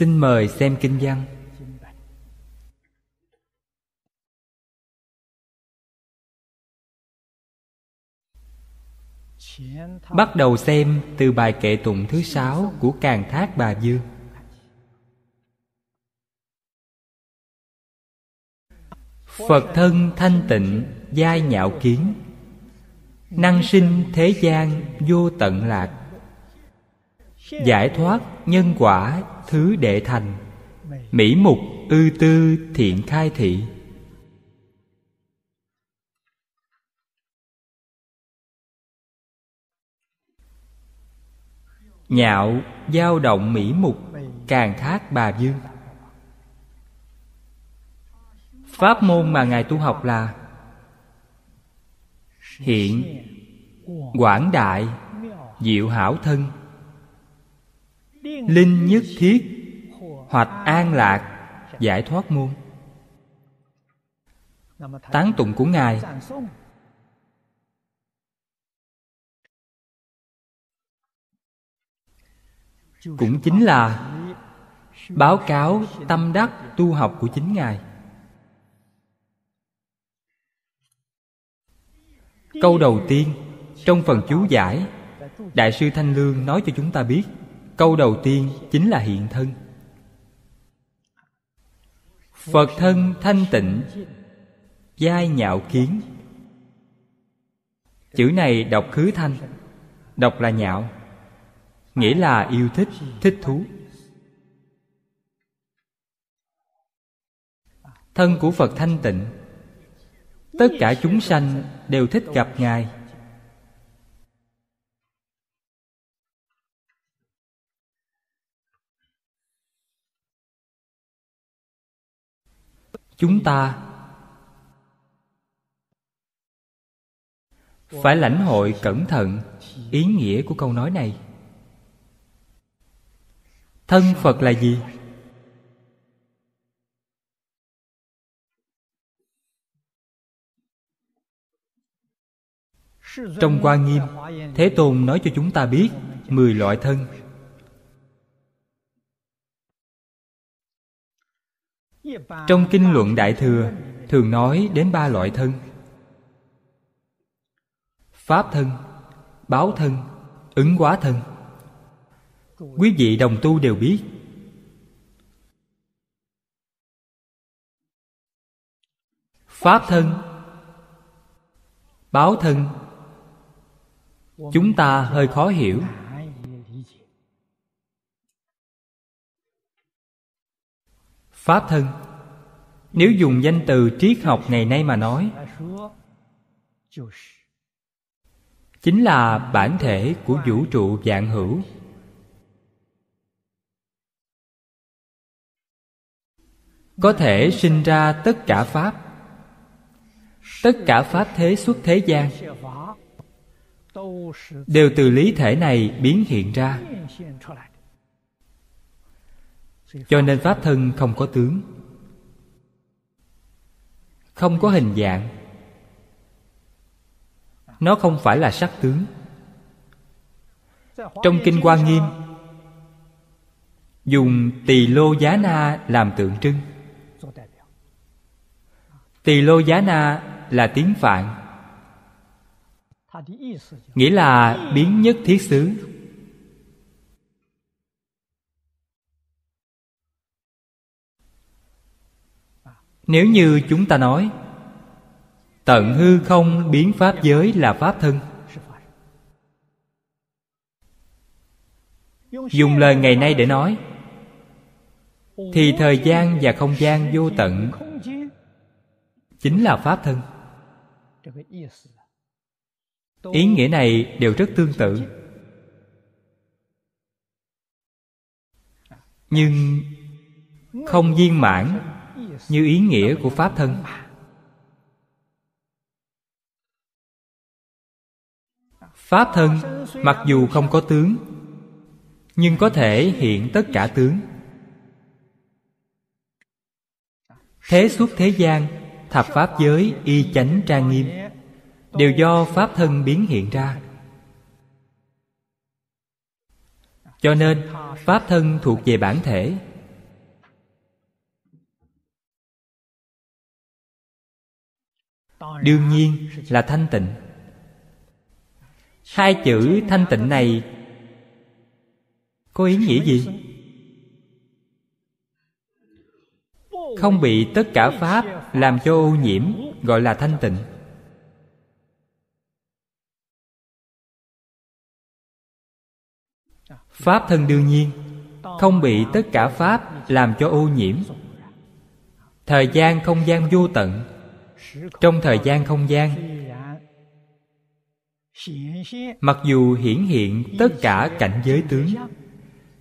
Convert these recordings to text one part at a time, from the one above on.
xin mời xem kinh văn. Bắt đầu xem từ bài kệ tụng thứ sáu của Càng Thác Bà Dương Phật thân thanh tịnh, giai nhạo kiến. Năng sinh thế gian vô tận lạc. Giải thoát nhân quả thứ đệ thành. Mỹ mục ư tư thiện khai thị. Nhạo dao động mỹ mục, Càng thác bà dương. Pháp môn mà Ngài tu học là Hiện, Quảng đại, Diệu hảo thân. Linh nhất thiết Hoặc an lạc, Giải thoát môn Tán tụng của Ngài. Cũng chính là báo cáo tâm đắc tu học của chính ngài. Câu đầu tiên trong phần chú giải, đại sư thanh lương nói cho chúng ta biết câu đầu tiên chính là hiện thân. Phật thân thanh tịnh, giai nhạo kiến. Chữ này đọc khứ thanh, đọc là nhạo, nghĩa là yêu thích thích thú. Thân của phật thanh tịnh, tất cả chúng sanh đều thích gặp ngài. Chúng ta. Phải lãnh hội cẩn thận ý nghĩa của câu nói này. Thân phật là gì? Trong hoa nghiêm, thế tôn nói cho chúng ta biết mười loại thân. Trong kinh luận đại thừa, thường nói đến ba loại thân. Pháp thân, báo thân, ứng quá thân. Quý vị đồng tu đều biết. Pháp thân, báo thân. Chúng ta hơi khó hiểu. Pháp thân. Nếu dùng danh từ triết học ngày nay mà nói, chính là bản thể của vũ trụ vạn hữu. Có thể sinh ra tất cả pháp. Tất cả pháp thế xuất thế gian đều từ lý thể này biến hiện ra cho nên pháp thân không có tướng, không có hình dạng. Nó không phải là sắc tướng. Trong kinh quan nghiêm, dùng tỳ lô giá na làm tượng trưng. Tỳ lô giá na là tiếng phạn, nghĩa là biến nhất thiết xứ. Nếu như chúng ta nói, tận hư không biến pháp giới là pháp thân. Dùng lời ngày nay để nói, thì thời gian và không gian vô tận chính là pháp thân. Ý nghĩa này đều rất tương tự. Nhưng không viên mãn như ý nghĩa của pháp thân. Pháp thân, mặc dù không có tướng, nhưng có thể hiện tất cả tướng. Thế xuất thế gian, thập pháp giới, y chánh trang nghiêm, đều do pháp thân biến hiện ra. Cho nên, pháp thân thuộc về bản thể. Đương nhiên là thanh tịnh. Hai chữ thanh tịnh này có ý nghĩa gì? Không bị tất cả pháp làm cho ô nhiễm, gọi là thanh tịnh. Pháp thân đương nhiên, không bị tất cả pháp làm cho ô nhiễm. Thời gian không gian vô tận trong thời gian không gian, mặc dù hiển hiện tất cả cảnh giới tướng,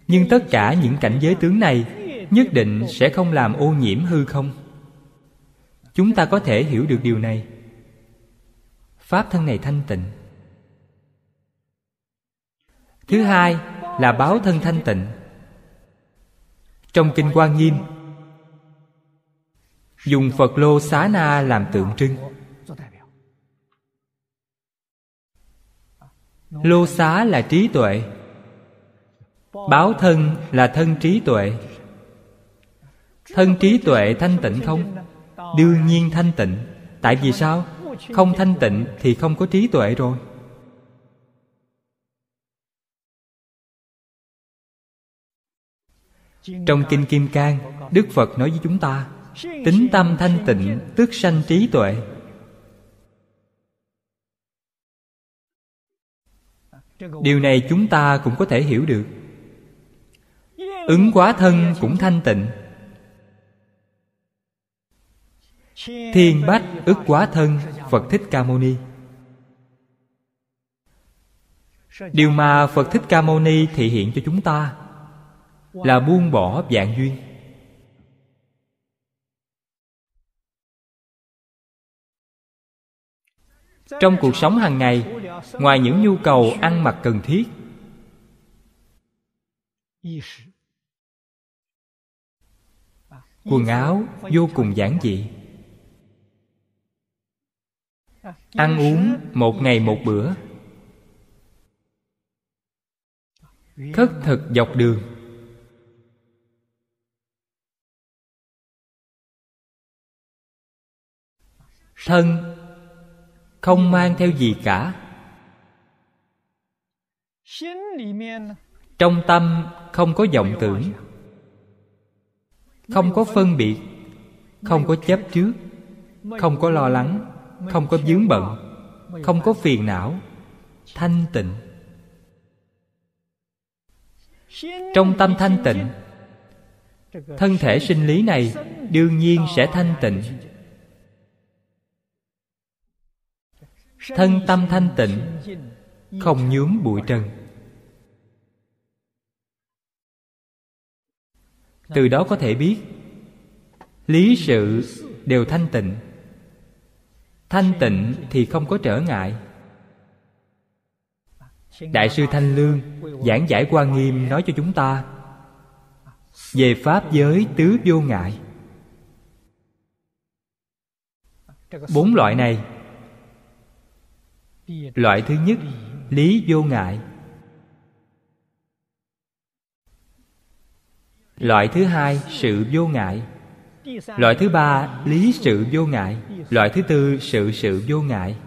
nhưng tất cả những cảnh giới tướng này nhất định sẽ không làm ô nhiễm hư không. Chúng ta có thể hiểu được điều này. Pháp thân này thanh tịnh. Thứ hai là báo thân thanh tịnh. Trong kinh quan nghiêm dùng phật lô xá na làm tượng trưng. Lô xá là trí tuệ, báo thân là thân trí tuệ. Thân trí tuệ thanh tịnh không? Đương nhiên thanh tịnh. Tại vì sao? Không thanh tịnh thì không có trí tuệ rồi. Trong kinh kim cang, đức phật nói với chúng ta tính tâm thanh tịnh tức sanh trí tuệ. Điều này chúng ta cũng có thể hiểu được. Ứng quá thân cũng thanh tịnh. Thiên bách ức quá thân, phật thích ca mâu ni. Điều mà phật thích ca mâu ni thể hiện cho chúng ta là buông bỏ dạng duyên. Trong cuộc sống hàng ngày, ngoài những nhu cầu ăn mặc cần thiết. Quần áo vô cùng giản dị. Ăn uống một ngày một bữa. Khất thực dọc đường. Thân không mang theo gì cả. Trong tâm không có vọng tưởng không có phân biệt không có chấp trước không có lo lắng không có vướng bận không có phiền não thanh tịnh. Trong tâm thanh tịnh thân thể sinh lý này đương nhiên sẽ thanh tịnh thân tâm thanh tịnh, không nhướng bụi trần. Từ đó có thể biết, lý sự đều thanh tịnh. Thanh tịnh thì không có trở ngại. Đại sư thanh lương giảng giải quan nghiêm nói cho chúng ta, về pháp giới tứ vô ngại. Bốn loại này loại thứ nhất, lý vô ngại. Loại thứ hai, sự vô ngại. Loại thứ ba, lý sự vô ngại. Loại thứ tư, sự sự vô ngại.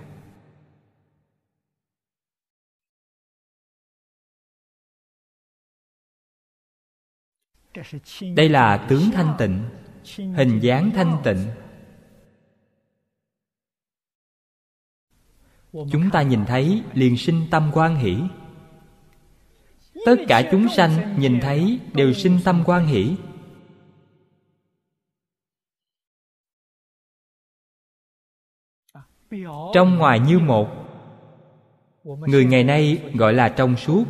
Đây là tướng thanh tịnh, hình dáng thanh tịnh. Chúng ta nhìn thấy liền sinh tâm quan hỷ. Tất cả chúng sanh nhìn thấy đều sinh tâm quan hỷ. Trong ngoài như một, người ngày nay gọi là trong suốt.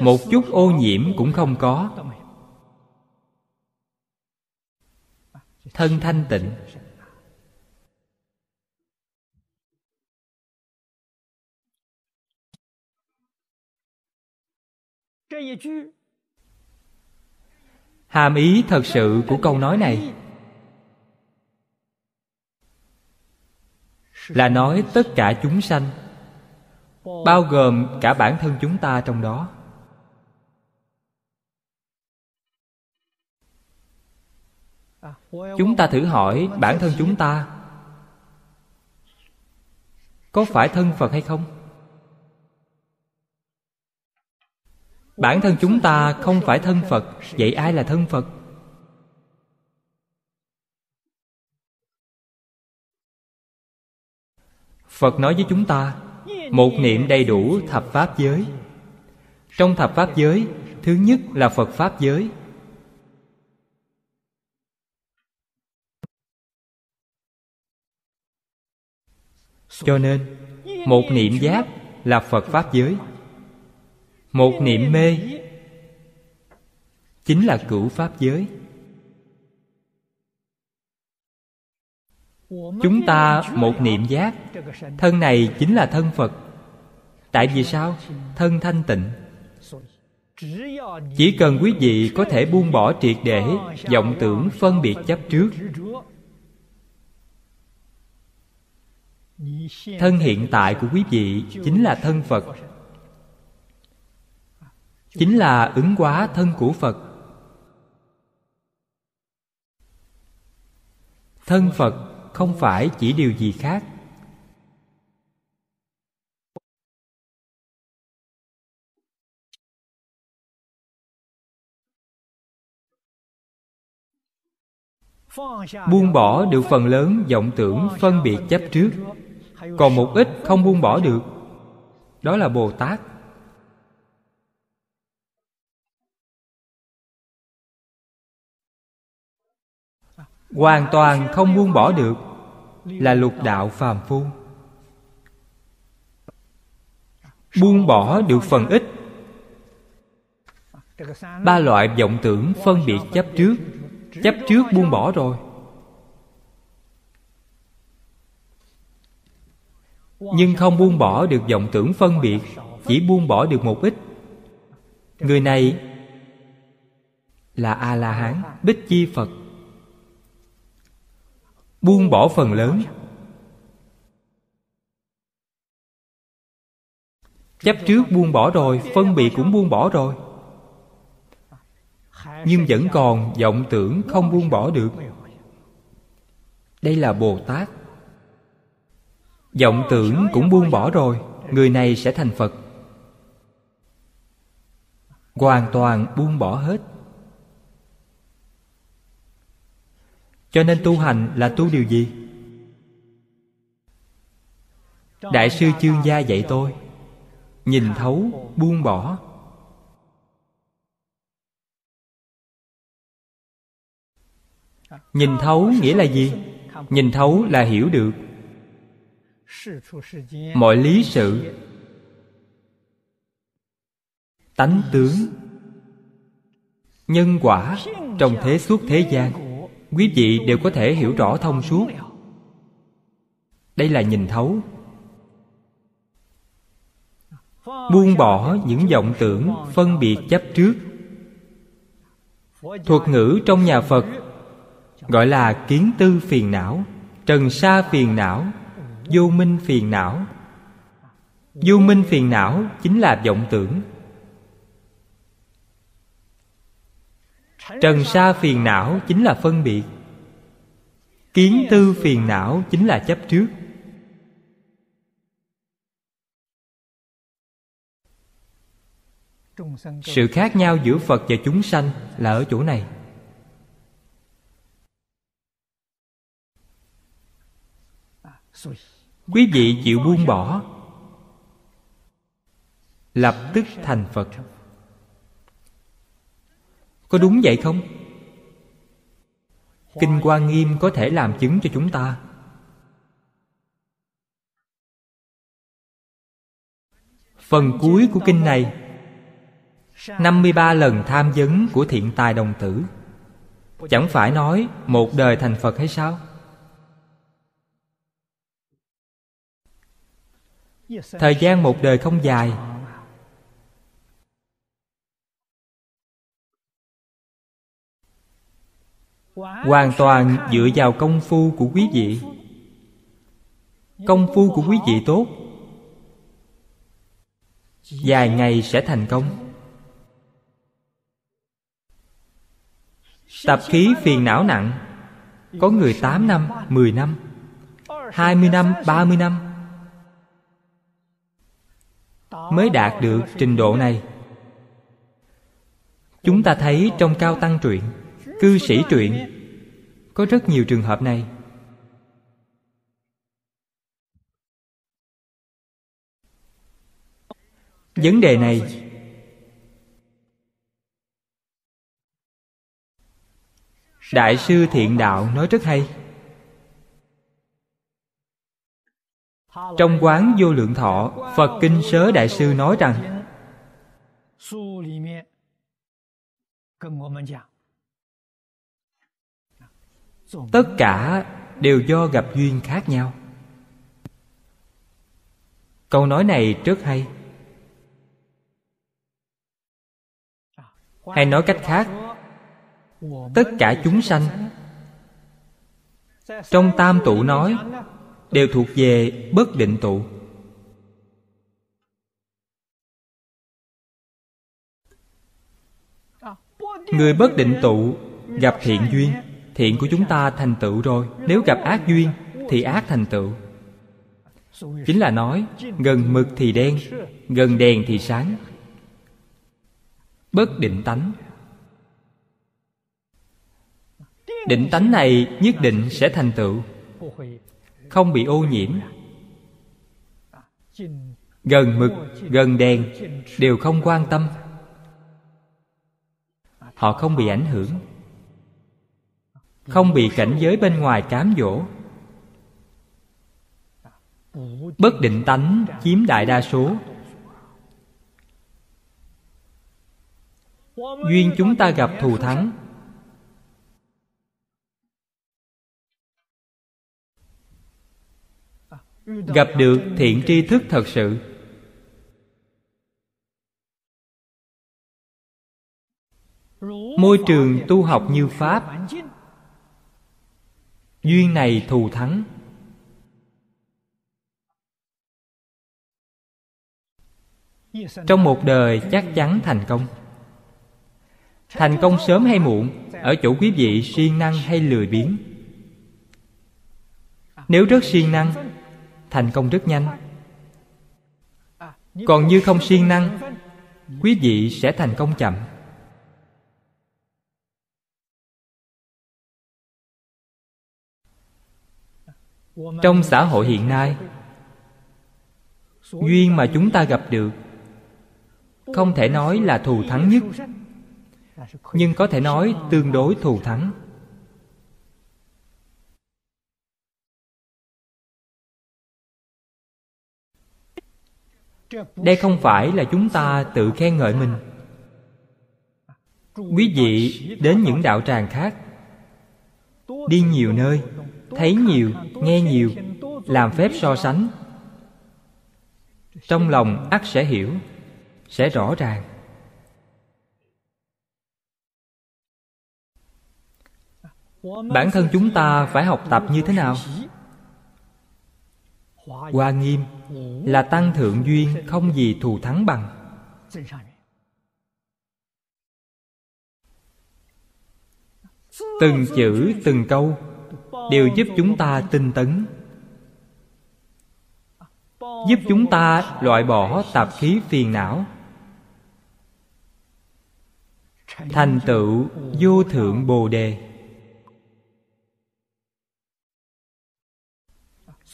Một chút ô nhiễm cũng không có. Thân thanh tịnh. Hàm ý thật sự của câu nói này. Là nói tất cả chúng sanh, bao gồm cả bản thân chúng ta trong đó. Chúng ta thử hỏi bản thân chúng ta, có phải thân phật hay không? Bản thân chúng ta không phải thân phật, vậy ai là thân phật? Phật nói với chúng ta, một niệm đầy đủ thập pháp giới. Trong thập pháp giới, thứ nhất là phật pháp giới. Cho nên, một niệm giác là phật pháp giới một niệm mê chính là cửu pháp giới. Chúng ta một niệm giác, thân này chính là thân phật. Tại vì sao? Thân thanh tịnh. Chỉ cần quý vị có thể buông bỏ triệt để vọng tưởng phân biệt chấp trước. Thân hiện tại của quý vị chính là thân phật chính là ứng hóa thân của phật. Thân phật không phải chỉ điều gì khác. Buông bỏ được phần lớn vọng tưởng phân biệt chấp trước, còn một ít không buông bỏ được, đó là bồ tát. Hoàn toàn không buông bỏ được, là lục đạo phàm phu. Buông bỏ được phần ít. Ba loại vọng tưởng phân biệt chấp trước. Chấp trước buông bỏ rồi. Nhưng không buông bỏ được vọng tưởng phân biệt, chỉ buông bỏ được một ít. Người này là a la hán, bích chi phật buông bỏ phần lớn. Chấp trước buông bỏ rồi, phân biệt cũng buông bỏ rồi. Nhưng vẫn còn vọng tưởng không buông bỏ được. Đây là bồ tát. Vọng tưởng cũng buông bỏ rồi, người này sẽ thành phật. Hoàn toàn buông bỏ hết. Cho nên tu hành là tu điều gì? Đại sư chương gia dạy tôi, nhìn thấu, buông bỏ. Nhìn thấu nghĩa là gì? Nhìn thấu là hiểu được. Mọi lý sự, tánh tướng, nhân quả trong thế suốt thế gian quý vị đều có thể hiểu rõ thông suốt. Đây là nhìn thấu. Buông bỏ những vọng tưởng phân biệt chấp trước. Thuật ngữ trong nhà phật gọi là kiến tư phiền não, trần sa phiền não, vô minh phiền não. Vô minh phiền não chính là vọng tưởng. Trần sa phiền não chính là phân biệt. Kiến tư phiền não chính là chấp trước. Sự khác nhau giữa phật và chúng sanh là ở chỗ này. Quý vị chịu buông bỏ, lập tức thành phật có đúng vậy không? Kinh hoa nghiêm có thể làm chứng cho chúng ta. Phần cuối của kinh này. 53 lần tham vấn của thiện tài đồng tử. Chẳng phải nói một đời thành Phật hay sao? Thời gian một đời không dài hoàn toàn dựa vào công phu của quý vị. Công phu của quý vị tốt. Vài ngày sẽ thành công. Tập khí phiền não nặng. Có người 8 năm, 10 năm 20 năm, 30 năm. Mới đạt được trình độ này. Chúng ta thấy trong cao tăng truyện Cư sĩ truyện. Có rất nhiều trường hợp này. Vấn đề này. Đại sư Thiện Đạo nói rất hay. Trong quán vô lượng thọ, Phật Kinh Sớ Đại Sư nói rằng Tất cả đều do gặp duyên khác nhau. Câu nói này rất hay. Hay nói cách khác, Tất cả chúng sanh Trong tam tụ nói đều thuộc về bất định tụ. Người bất định tụ gặp thiện duyên thiện của chúng ta thành tựu rồi. Nếu gặp ác duyên, thì ác thành tựu. Chính là nói, gần mực thì đen, gần đèn thì sáng. Bất định tánh. Định tánh này nhất định sẽ thành tựu. Không bị ô nhiễm. Gần mực, gần đèn đều không quan tâm. Họ không bị ảnh hưởng không bị cảnh giới bên ngoài cám dỗ. Bất định tánh chiếm đại đa số. Duyên chúng ta gặp thù thắng. Gặp được thiện tri thức thật sự. Môi trường tu học như pháp duyên này thù thắng. Trong một đời chắc chắn thành công. Thành công sớm hay muộn, ở chỗ quý vị siêng năng hay lười biếng. Nếu rất siêng năng, thành công rất nhanh. Còn như không siêng năng, quý vị sẽ thành công chậm. Trong xã hội hiện nay, duyên mà chúng ta gặp được không thể nói là thù thắng nhất, nhưng có thể nói tương đối thù thắng. Đây không phải là chúng ta tự khen ngợi mình. Quý vị đến những đạo tràng khác, đi nhiều nơi thấy nhiều, nghe nhiều, làm phép so sánh. Trong lòng ắt sẽ hiểu, sẽ rõ ràng. Bản thân chúng ta phải học tập như thế nào? Hoa nghiêm là tăng thượng duyên không gì thù thắng bằng. Từng chữ, từng câu đều giúp chúng ta tinh tấn. Giúp chúng ta loại bỏ tạp khí phiền não. Thành tựu vô thượng bồ đề.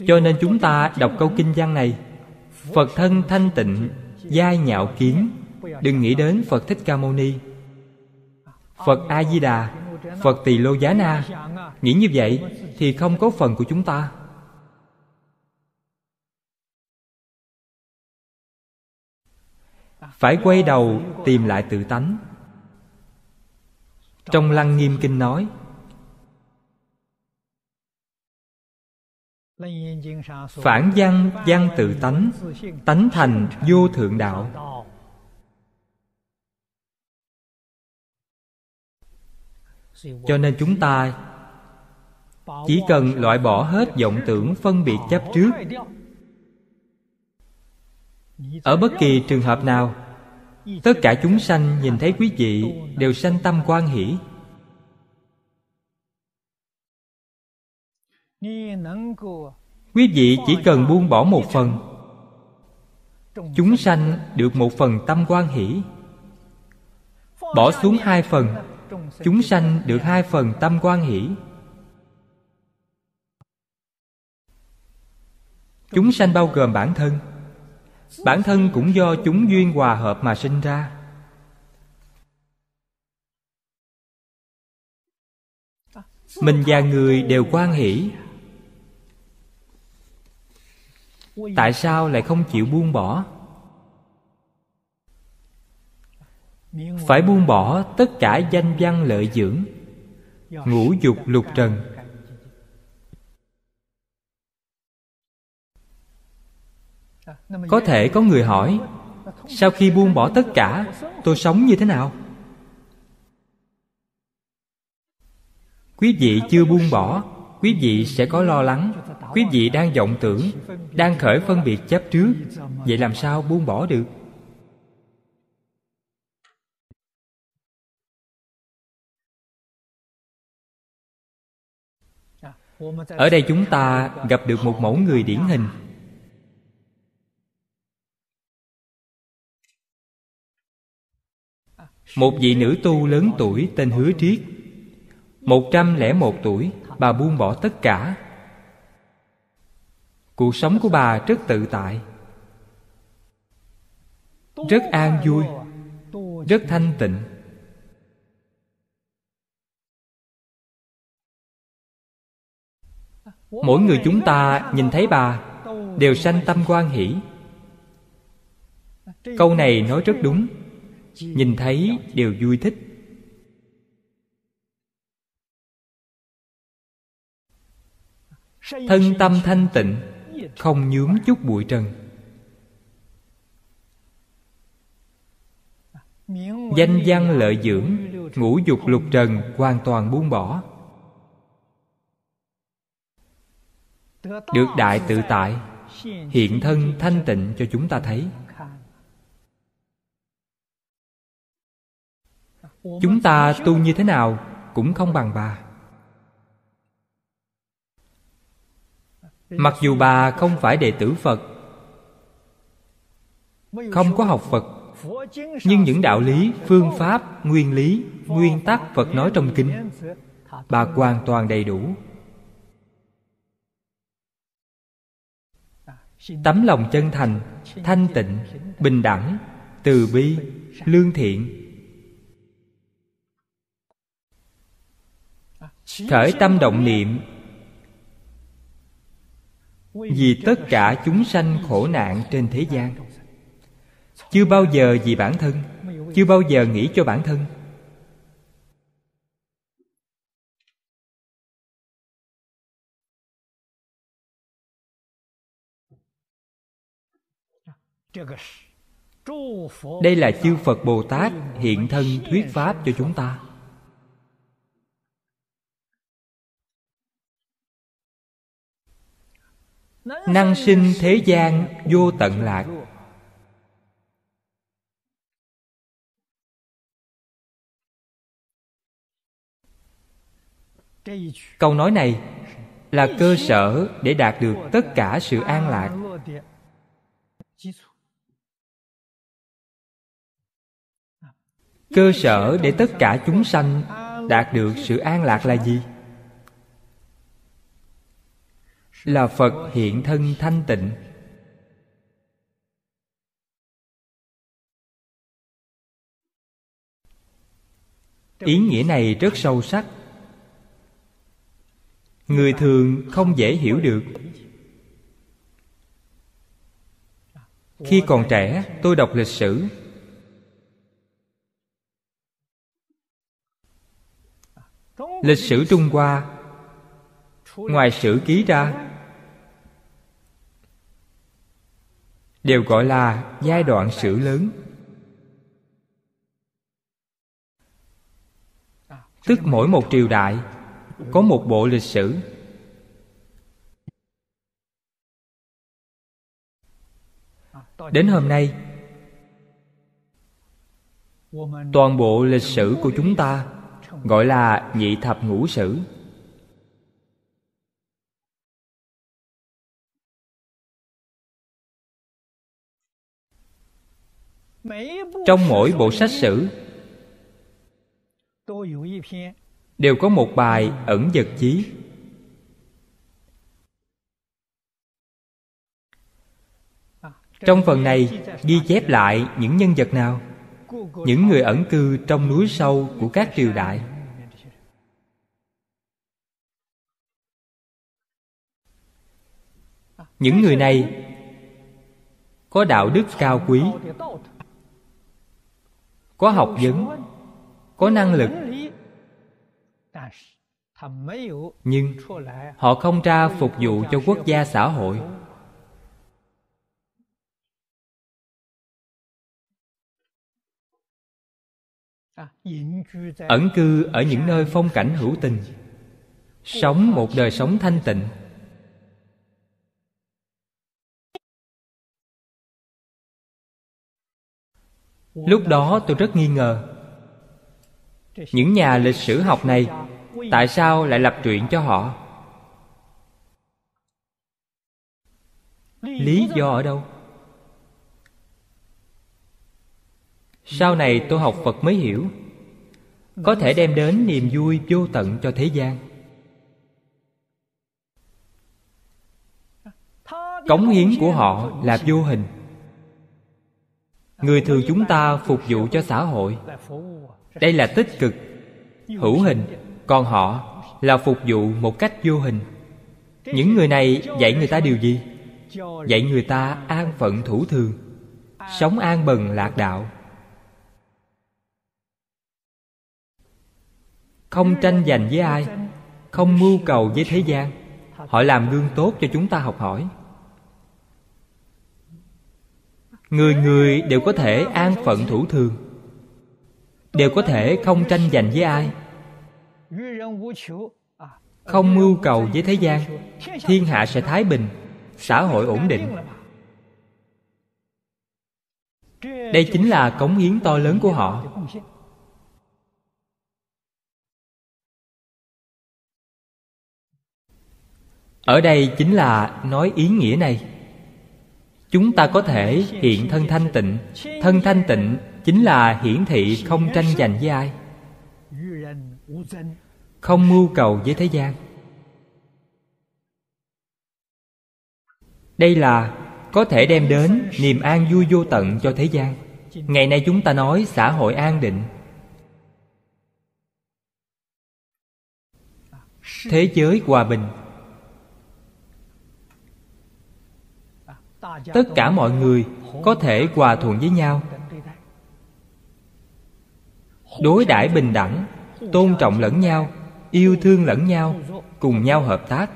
Cho nên chúng ta đọc câu kinh văn này, phật thân thanh tịnh, giai nhạo kiến đừng nghĩ đến phật thích ca mâu ni. Phật a di đà phật tỳ lô giá na. Nghĩ như vậy thì không có phần của chúng ta. Phải quay đầu tìm lại tự tánh. Trong lăng nghiêm kinh nói, phản văn văn tự tánh tánh thành vô thượng đạo. Cho nên chúng ta chỉ cần loại bỏ hết vọng tưởng phân biệt chấp trước. Ở bất kỳ trường hợp nào, tất cả chúng sanh nhìn thấy quý vị đều sanh tâm quan hỷ. Quý vị chỉ cần buông bỏ một phần, chúng sanh được một phần tâm quan hỷ. Bỏ xuống hai phần chúng sanh được hai phần tâm quan hỷ. Chúng sanh bao gồm bản thân. Bản thân cũng do chúng duyên hòa hợp mà sinh ra. Mình và người đều quan hỷ. Tại sao lại không chịu buông bỏ? Phải buông bỏ tất cả danh văn lợi dưỡng, ngũ dục lục trần. Có thể có người hỏi, sau khi buông bỏ tất cả, tôi sống như thế nào? Quý vị chưa buông bỏ, quý vị sẽ có lo lắng. Quý vị đang vọng tưởng, đang khởi phân biệt chấp trước. Vậy làm sao buông bỏ được? Ở đây chúng ta gặp được một mẫu người điển hình. Một vị nữ tu lớn tuổi tên hứa triết. Một trăm lẻ một tuổi, bà buông bỏ tất cả. Cuộc sống của bà rất tự tại. Rất an vui. Rất thanh tịnh. Mỗi người chúng ta nhìn thấy bà, đều sanh tâm quan hỷ. Câu này nói rất đúng. Nhìn thấy đều vui thích. Thân tâm thanh tịnh, không nhướng chút bụi trần. Danh văn lợi dưỡng, ngũ dục lục trần hoàn toàn buông bỏ. Được đại tự tại, hiện thân thanh tịnh cho chúng ta thấy. Chúng ta tu như thế nào cũng không bằng bà. Mặc dù bà không phải đệ tử phật, không có học phật, nhưng những đạo lý, phương pháp, nguyên lý, nguyên tắc phật nói trong kinh, bà hoàn toàn đầy đủ. Tấm lòng chân thành, thanh tịnh, bình đẳng, từ bi, lương thiện. Khởi tâm động niệm. Vì tất cả chúng sanh khổ nạn trên thế gian, chưa bao giờ vì bản thân, chưa bao giờ nghĩ cho bản thân. Đây là chư phật bồ tát hiện thân thuyết pháp cho chúng ta. Năng sinh thế gian vô tận lạc. Câu nói này là cơ sở để đạt được tất cả sự an lạc. Cơ sở để tất cả chúng sanh đạt được sự an lạc là gì? Là phật hiện thân thanh tịnh. Ý nghĩa này rất sâu sắc. Người thường không dễ hiểu được. Khi còn trẻ, tôi đọc lịch sử lịch sử trung hoa. Ngoài sử ký ra, đều gọi là giai đoạn sử lớn. Tức mỗi một triều đại có một bộ lịch sử. Đến hôm nay, toàn bộ lịch sử của chúng ta gọi là nhị thập ngũ sử. Trong mỗi bộ sách sử, đều có một bài ẩn vật chí. Trong phần này ghi chép lại những nhân vật nào, những người ẩn cư trong núi sâu của các triều đại. Những người này có đạo đức cao quý, có học vấn, có năng lực. Nhưng họ không ra phục vụ cho quốc gia xã hội. Ẩn cư ở những nơi phong cảnh hữu tình, sống một đời sống thanh tịnh. Lúc đó tôi rất nghi ngờ. Những nhà lịch sử học này, tại sao lại lập truyện cho họ? Lý do ở đâu? Sau này tôi học phật mới hiểu. Có thể đem đến niềm vui vô tận cho thế gian. Cống hiến của họ là vô hình người thường chúng ta phục vụ cho xã hội. Đây là tích cực, hữu hình. Còn họ là phục vụ một cách vô hình. Những người này dạy người ta điều gì? Dạy người ta an phận thủ thường, sống an bần lạc đạo. Không tranh giành với ai, không mưu cầu với thế gian. Họ làm gương tốt cho chúng ta học hỏi người người đều có thể an phận thủ thường, đều có thể không tranh giành với ai. Không mưu cầu với thế gian, thiên hạ sẽ thái bình, xã hội ổn định. Đây chính là cống hiến to lớn của họ. Ở đây chính là nói ý nghĩa này chúng ta có thể hiện thân thanh tịnh. Thân thanh tịnh chính là hiển thị không tranh giành với ai. Không mưu cầu với thế gian. Đây là có thể đem đến niềm an vui vô tận cho thế gian. Ngày nay chúng ta nói xã hội an định. Thế giới hòa bình. Tất cả mọi người có thể hòa thuận với nhau. Đối đãi bình đẳng, tôn trọng lẫn nhau, yêu thương lẫn nhau, cùng nhau hợp tác.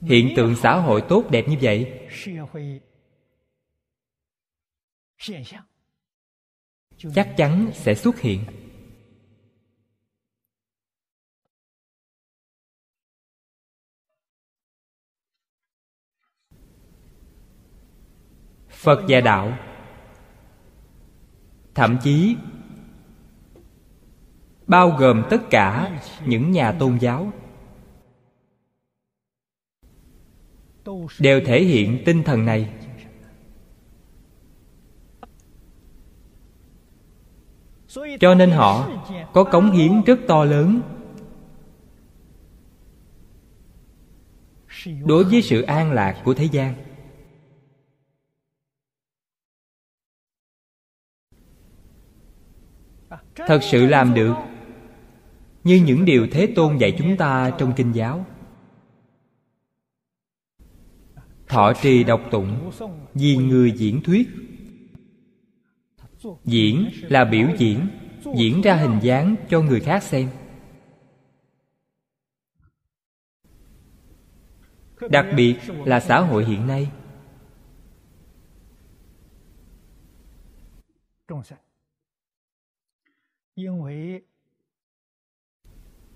Hiện tượng xã hội tốt đẹp như vậy, chắc chắn sẽ xuất hiện. Phật và đạo. Thậm chí, bao gồm tất cả những nhà tôn giáo, đều thể hiện tinh thần này. Cho nên họ có cống hiến rất to lớn đối với sự an lạc của thế gian. thật sự làm được. Như những điều thế tôn dạy chúng ta trong kinh giáo. Thọ trì đọc tụng vì người diễn thuyết. Diễn là biểu diễn diễn ra hình dáng cho người khác xem. Đặc biệt là xã hội hiện nay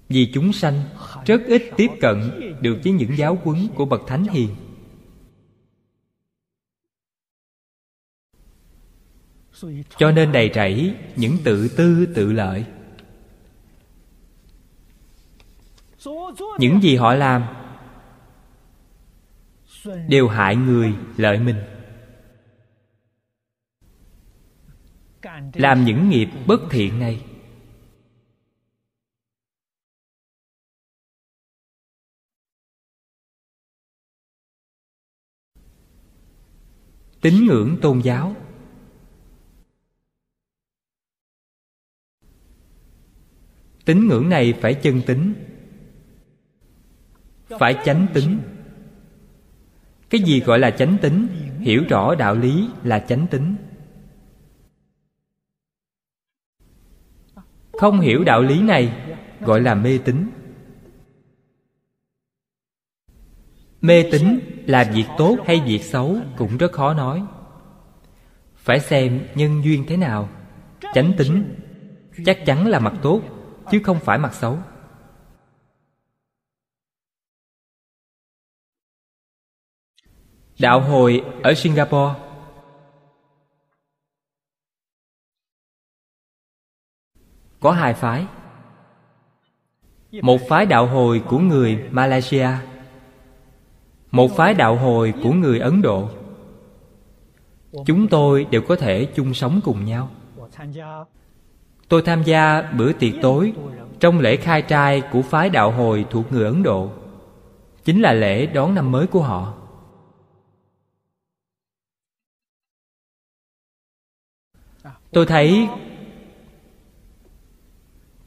vì chúng sanh, rất ít tiếp cận được với những giáo huấn của bậc thánh hiền. Cho nên đầy rẫy những tự tư, tự lợi. Những gì họ làm đều hại người lợi mình. Làm những nghiệp bất thiện này tín ngưỡng tôn giáo. Tín ngưỡng này phải chân tính phải chánh tính cái gì gọi là chánh tính hiểu rõ đạo lý là chánh tính không hiểu đạo lý này gọi là mê tín. Mê tín là việc tốt hay việc xấu cũng rất khó nói. Phải xem nhân duyên thế nào. Chánh tính chắc chắn là mặt tốt, chứ không phải mặt xấu. Đạo hồi ở singapore. Có hai phái. Một phái đạo hồi của người malaysia một phái đạo hồi của người ấn độ. Chúng tôi đều có thể chung sống cùng nhau. Tôi tham gia bữa tiệc tối trong lễ khai trai của phái đạo hồi thuộc người ấn độ. Chính là lễ đón năm mới của họ. Tôi thấy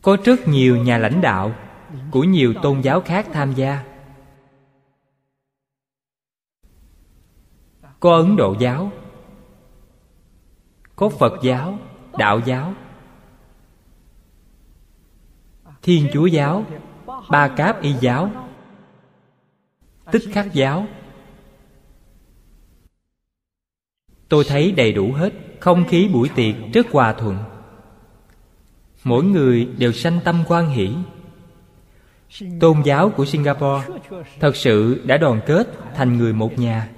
có rất nhiều nhà lãnh đạo của nhiều tôn giáo khác tham gia. Có ấn độ giáo, có phật giáo, đạo giáo, thiên chúa giáo, ba cáp y giáo, tích khắc giáo. Tôi thấy đầy đủ hết không khí buổi tiệc rất hòa thuận. Mỗi người đều sanh tâm quan hỷ. Tôn giáo của singapore thật sự đã đoàn kết thành người một nhà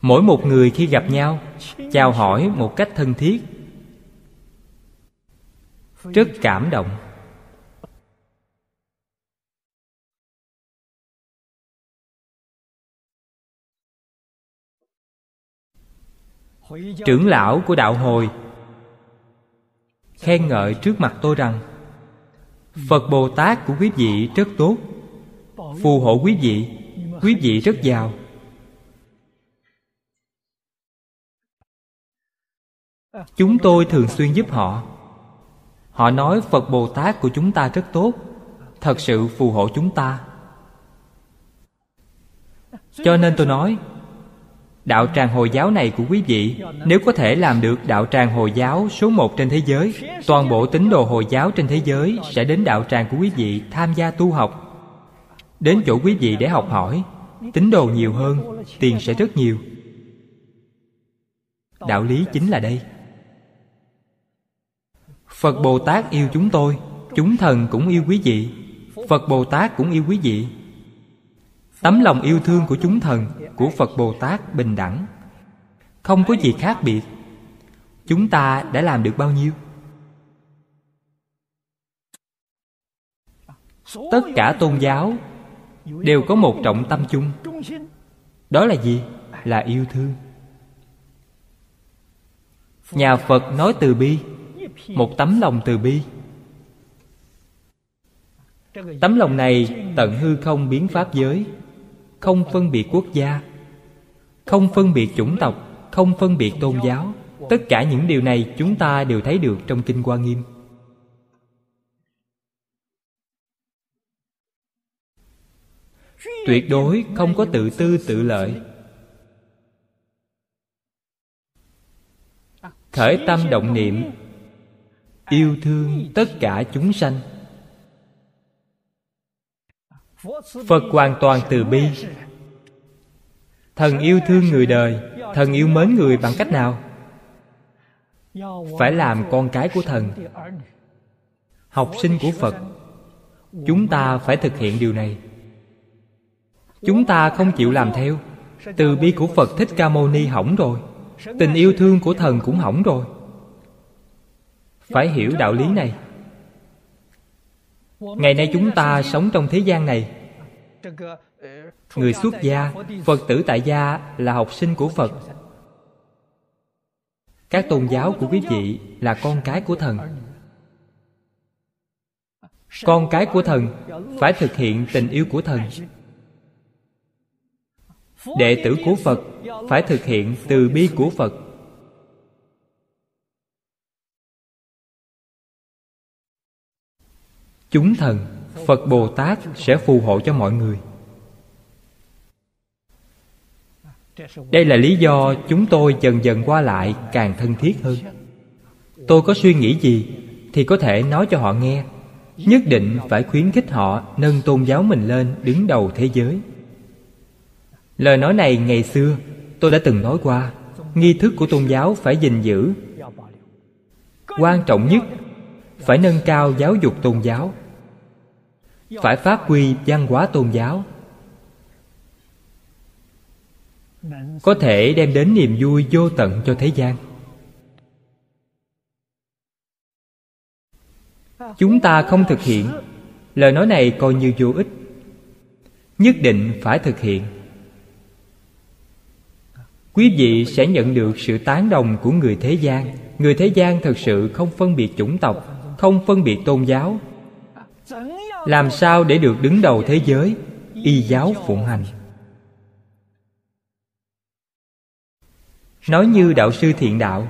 mỗi một người khi gặp nhau, chào hỏi một cách thân thiết. Rất cảm động. Trưởng lão của đạo hồi khen ngợi trước mặt tôi rằng, phật bồ tát của quý vị rất tốt, phù hộ quý vị quý vị rất giàu. Chúng tôi thường xuyên giúp họ. Họ nói phật bồ tát của chúng ta rất tốt. Thật sự phù hộ chúng ta. Cho nên tôi nói, đạo tràng hồi giáo này của quý vị, nếu có thể làm được đạo tràng hồi giáo số một trên thế giới, toàn bộ tín đồ hồi giáo trên thế giới sẽ đến đạo tràng của quý vị tham gia tu học. Đến chỗ quý vị để học hỏi, tín đồ nhiều hơn, tiền sẽ rất nhiều. Đạo lý chính là đây phật bồ tát yêu chúng tôi, chúng thần cũng yêu quý vị. Phật bồ tát cũng yêu quý vị. Tấm lòng yêu thương của chúng thần, của phật bồ tát bình đẳng. Không có gì khác biệt. Chúng ta đã làm được bao nhiêu? Tất cả tôn giáo đều có một trọng tâm chung. Đó là gì? Là yêu thương. Nhà phật nói từ bi một tấm lòng từ bi. Tấm lòng này tận hư không biến pháp giới, không phân biệt quốc gia, không phân biệt chủng tộc, không phân biệt tôn giáo. Tất cả những điều này chúng ta đều thấy được trong kinh hoa nghiêm. Tuyệt đối không có tự tư tự lợi. Khởi tâm động niệm yêu thương tất cả chúng sanh. Phật hoàn toàn từ bi. Thần yêu thương người đời, thần yêu mến người bằng cách nào? Phải làm con cái của thần. Học sinh của phật. Chúng ta phải thực hiện điều này. Chúng ta không chịu làm theo. Từ bi của phật thích ca mâu ni hỏng rồi. Tình yêu thương của thần cũng hỏng rồi phải hiểu đạo lý này. Ngày nay chúng ta sống trong thế gian này. Người xuất gia, phật tử tại gia là học sinh của phật. Các tôn giáo của quý vị là con cái của thần. Con cái của thần phải thực hiện tình yêu của thần. Đệ tử của phật phải thực hiện từ bi của phật. Chúng thần, phật bồ tát sẽ phù hộ cho mọi người. Đây là lý do chúng tôi dần dần qua lại càng thân thiết hơn. Tôi có suy nghĩ gì thì có thể nói cho họ nghe. Nhất định phải khuyến khích họ nâng tôn giáo mình lên đứng đầu thế giới. Lời nói này ngày xưa tôi đã từng nói qua. Nghi thức của tôn giáo phải gìn giữ. Quan trọng nhất, phải nâng cao giáo dục tôn giáo phải phát huy văn hóa tôn giáo. Có thể đem đến niềm vui vô tận cho thế gian. Chúng ta không thực hiện. Lời nói này coi như vô ích. Nhất định phải thực hiện. Quý vị sẽ nhận được sự tán đồng của người thế gian. Người thế gian thật sự không phân biệt chủng tộc, không phân biệt tôn giáo làm sao để được đứng đầu thế giới? Y giáo phụng hành. Nói như đạo sư thiện đạo,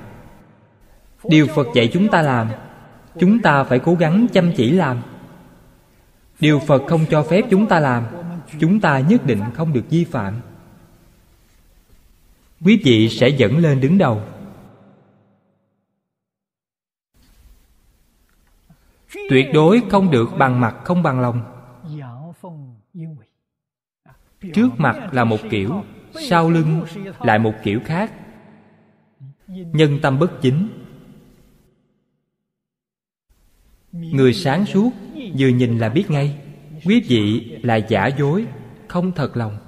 điều phật dạy chúng ta làm, chúng ta phải cố gắng chăm chỉ làm. Điều phật không cho phép chúng ta làm, chúng ta nhất định không được vi phạm. Quý vị sẽ dẫn lên đứng đầu. Tuyệt đối không được bằng mặt không bằng lòng. Trước mặt là một kiểu, sau lưng lại một kiểu khác. Nhân tâm bất chính. Người sáng suốt vừa nhìn là biết ngay quý vị là giả dối, không thật lòng.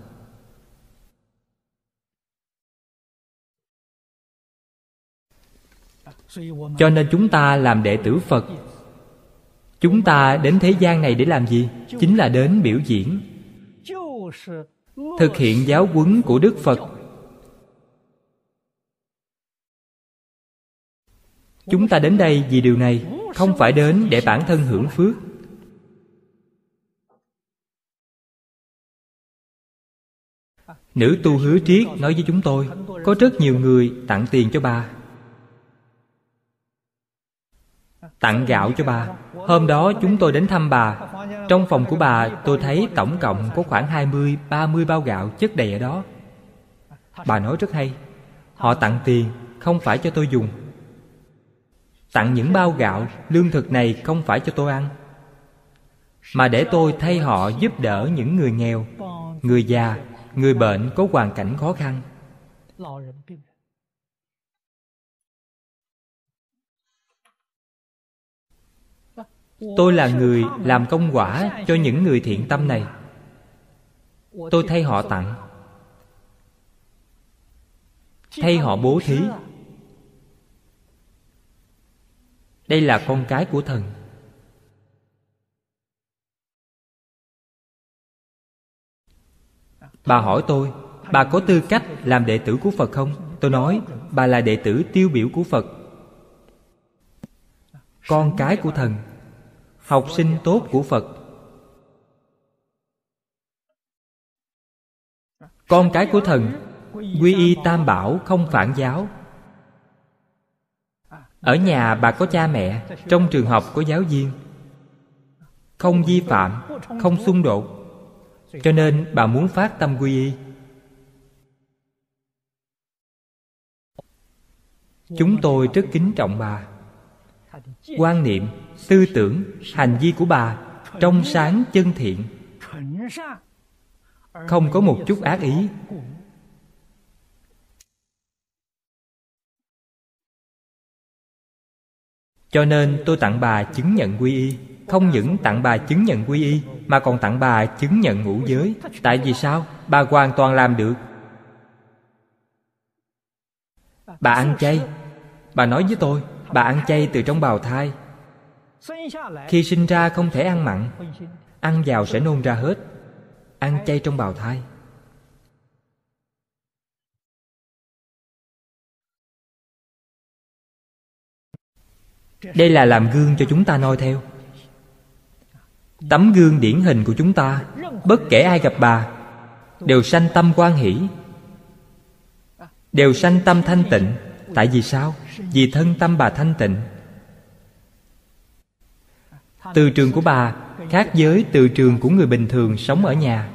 Cho nên chúng ta làm đệ tử phật chúng ta đến thế gian này để làm gì? Chính là đến biểu diễn. Thực hiện giáo huấn của đức phật. Chúng ta đến đây vì điều này, không phải đến để bản thân hưởng phước. Nữ tu hứa triết nói với chúng tôi, có rất nhiều người tặng tiền cho bà. Tặng gạo cho bà. Hôm đó chúng tôi đến thăm bà. Trong phòng của bà tôi thấy tổng cộng có khoảng 20, 30 bao gạo chất đầy ở đó. Bà nói rất hay. Họ tặng tiền không phải cho tôi dùng. Tặng những bao gạo lương thực này không phải cho tôi ăn. Mà để tôi thay họ giúp đỡ những người nghèo người già người bệnh có hoàn cảnh khó khăn. Tôi là người làm công quả cho những người thiện tâm này. Tôi thay họ tặng. Thay họ bố thí. Đây là con cái của thần. Bà hỏi tôi, bà có tư cách làm đệ tử của phật không? Tôi nói, bà là đệ tử tiêu biểu của phật. Con cái của thần học sinh tốt của phật. Con cái của thần, quy y tam bảo không phản giáo. Ở nhà bà có cha mẹ, trong trường học có giáo viên. Không vi phạm, không xung đột, cho nên bà muốn phát tâm quy y. Chúng tôi rất kính trọng bà. Quan niệm tư tưởng, hành vi của bà trong sáng chân thiện. Không có một chút ác ý. Cho nên tôi tặng bà chứng nhận quy y. Không những tặng bà chứng nhận quy y, mà còn tặng bà chứng nhận ngũ giới. Tại vì sao? Bà hoàn toàn làm được. Bà ăn chay. Bà nói với tôi, bà ăn chay từ trong bào thai khi sinh ra không thể ăn mặn, ăn vào sẽ nôn ra hết, ăn chay trong bào thai. Đây là làm gương cho chúng ta noi theo. Tấm gương điển hình của chúng ta, bất kể ai gặp bà, đều sanh tâm quan hỷ, đều sanh tâm thanh tịnh. Tại vì sao? Vì thân tâm bà thanh tịnh từ trường của bà, khác với từ trường của người bình thường sống ở nhà.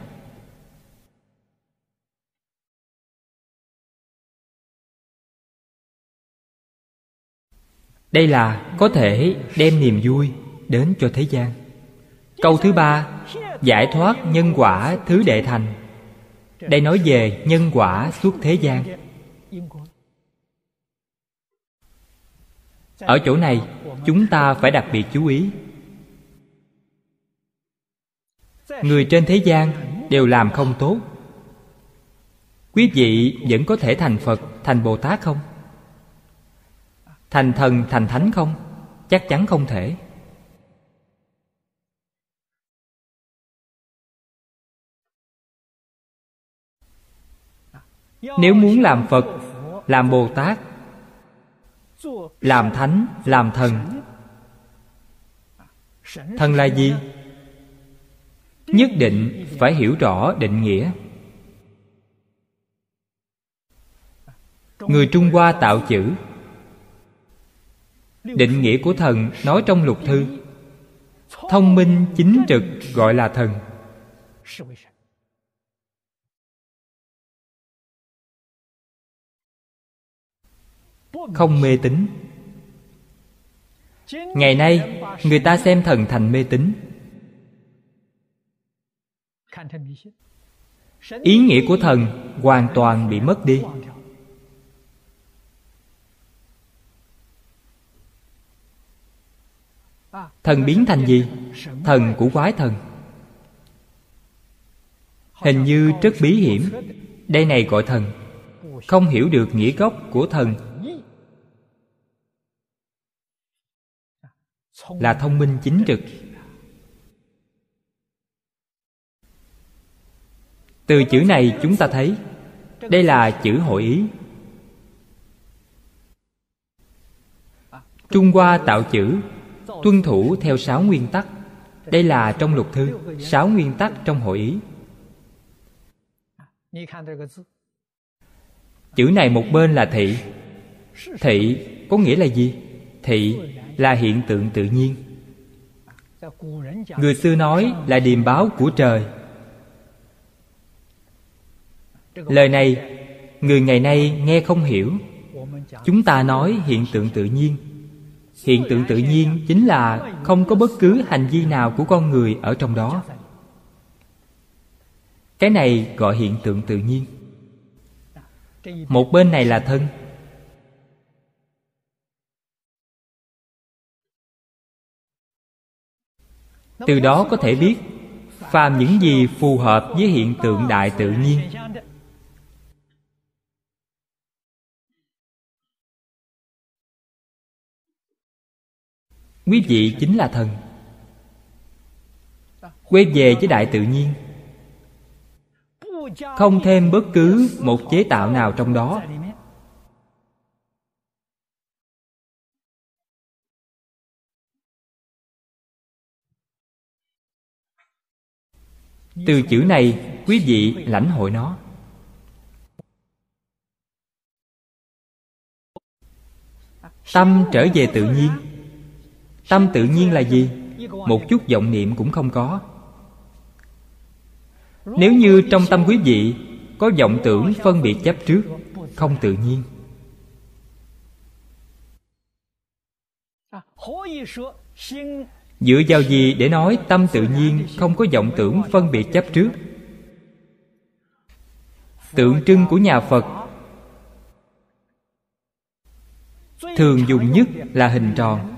Đây là có thể đem niềm vui đến cho thế gian. Câu thứ ba, giải thoát nhân quả thứ đệ thành. Đây nói về nhân quả suốt thế gian. Ở chỗ này, chúng ta phải đặc biệt chú ý người trên thế gian đều làm không tốt. Quý vị vẫn có thể thành phật, thành bồ tát không? Thành thần, thành thánh không? Chắc chắn không thể. Nếu muốn làm phật, làm bồ tát, làm thánh, làm thần thần là gì? Nhất định phải hiểu rõ định nghĩa. Người trung hoa tạo chữ. Định nghĩa của thần nói trong lục thư. Thông minh chính trực gọi là thần. Không mê tín. Ngày nay, người ta xem thần thành mê tín ý nghĩa của thần hoàn toàn bị mất đi. Thần biến thành gì? Thần của quái thần. Hình như rất bí hiểm. Đây này gọi thần. Không hiểu được nghĩa gốc của thần. Là thông minh chính trực từ chữ này chúng ta thấy, đây là chữ hội ý. Trung hoa tạo chữ, tuân thủ theo sáu nguyên tắc. Đây là trong lục thư, sáu nguyên tắc trong hội ý. Chữ này một bên là thị. Thị có nghĩa là gì? Thị là hiện tượng tự nhiên. Người xưa nói là điềm báo của trời lời này, người ngày nay nghe không hiểu. Chúng ta nói hiện tượng tự nhiên. Hiện tượng tự nhiên chính là không có bất cứ hành vi nào của con người ở trong đó. Cái này gọi hiện tượng tự nhiên. Một bên này là thân. Từ đó có thể biết phàm những gì phù hợp với hiện tượng đại tự nhiên. Quý vị chính là thần. Quay về với đại tự nhiên. Không thêm bất cứ một chế tạo nào trong đó. Từ chữ này, quý vị lãnh hội nó. Tâm trở về tự nhiên tâm tự nhiên là gì? Một chút vọng niệm cũng không có. Nếu như trong tâm quý vị có vọng tưởng phân biệt chấp trước, không tự nhiên. Dựa vào gì để nói tâm tự nhiên không có vọng tưởng phân biệt chấp trước? Tượng trưng của nhà phật thường dùng nhất là hình tròn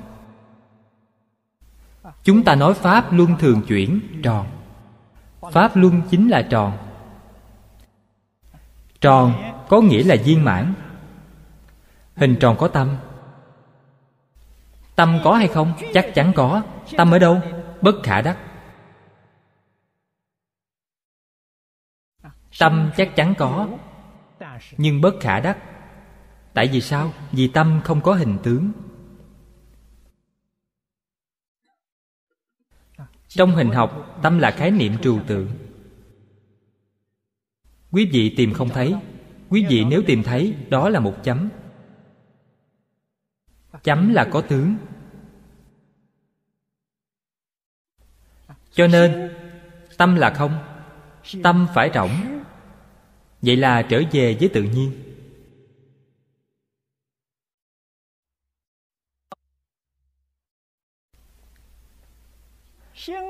chúng ta nói pháp luân thường chuyển, tròn. Pháp luân chính là tròn. Tròn có nghĩa là viên mãn. Hình tròn có tâm. Tâm có hay không? Chắc chắn có. Tâm ở đâu? Bất khả đắc. Tâm chắc chắn có, nhưng bất khả đắc. Tại vì sao? Vì tâm không có hình tướng. Trong hình học, tâm là khái niệm trừu tượng. Quý vị tìm không thấy. Quý vị nếu tìm thấy, đó là một chấm. Chấm là có tướng. Cho nên, tâm là không, tâm phải rỗng vậy là trở về với tự nhiên.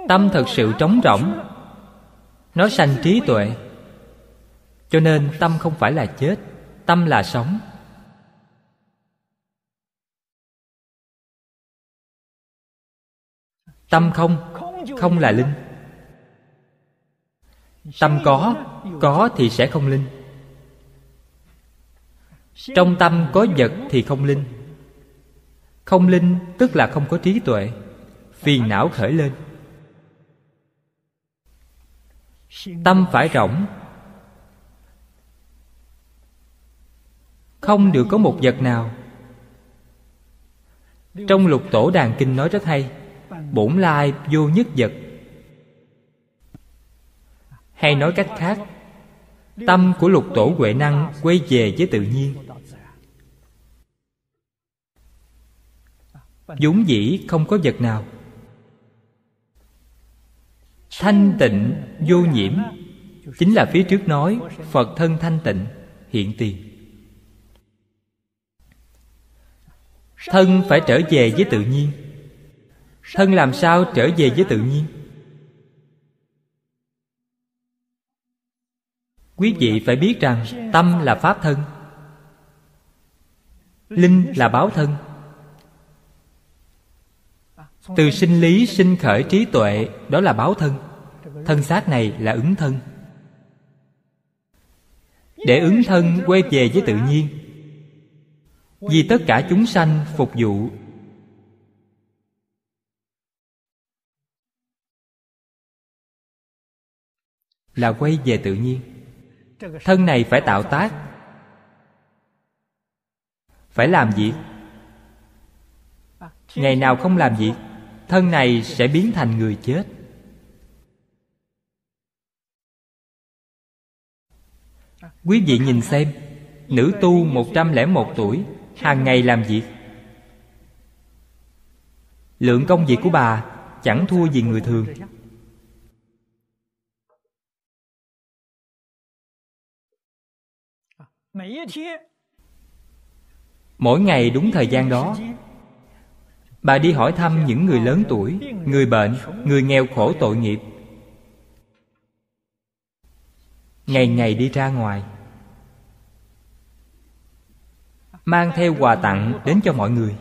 Tâm thật sự trống rỗng. Nó sanh trí tuệ. Cho nên tâm không phải là chết, tâm là sống. Tâm không không là linh. Tâm có có thì sẽ không linh. Trong tâm có vật thì không linh. Không linh tức là không có trí tuệ phiền não khởi lên tâm phải rỗng không được có một vật nào. Trong lục tổ đàn kinh nói rất hay, bổn lai vô nhất vật. Hay nói cách khác, tâm của lục tổ huệ năng quay về với tự nhiên. Vốn dĩ không có vật nào thanh tịnh vô nhiễm. Chính là phía trước nói, phật thân thanh tịnh, hiện tiền. Thân phải trở về với tự nhiên. Thân làm sao trở về với tự nhiên? Quý vị phải biết rằng tâm là pháp thân, linh là báo thân từ sinh lý sinh khởi trí tuệ, đó là báo thân. Thân xác này là ứng thân. Để ứng thân, quay về với tự nhiên. Vì tất cả chúng sanh phục vụ. Là quay về tự nhiên. Thân này phải tạo tác. Phải làm việc. Ngày nào không làm việc? Thân này sẽ biến thành người chết. Quý vị nhìn xem nữ tu một trăm lẻ một tuổi hàng ngày làm việc. Lượng công việc của bà chẳng thua gì người thường. Mỗi ngày đúng thời gian đó bà đi hỏi thăm những người lớn tuổi, người bệnh, người nghèo khổ tội nghiệp. Ngày ngày đi ra ngoài. Mang theo quà tặng đến cho mọi người.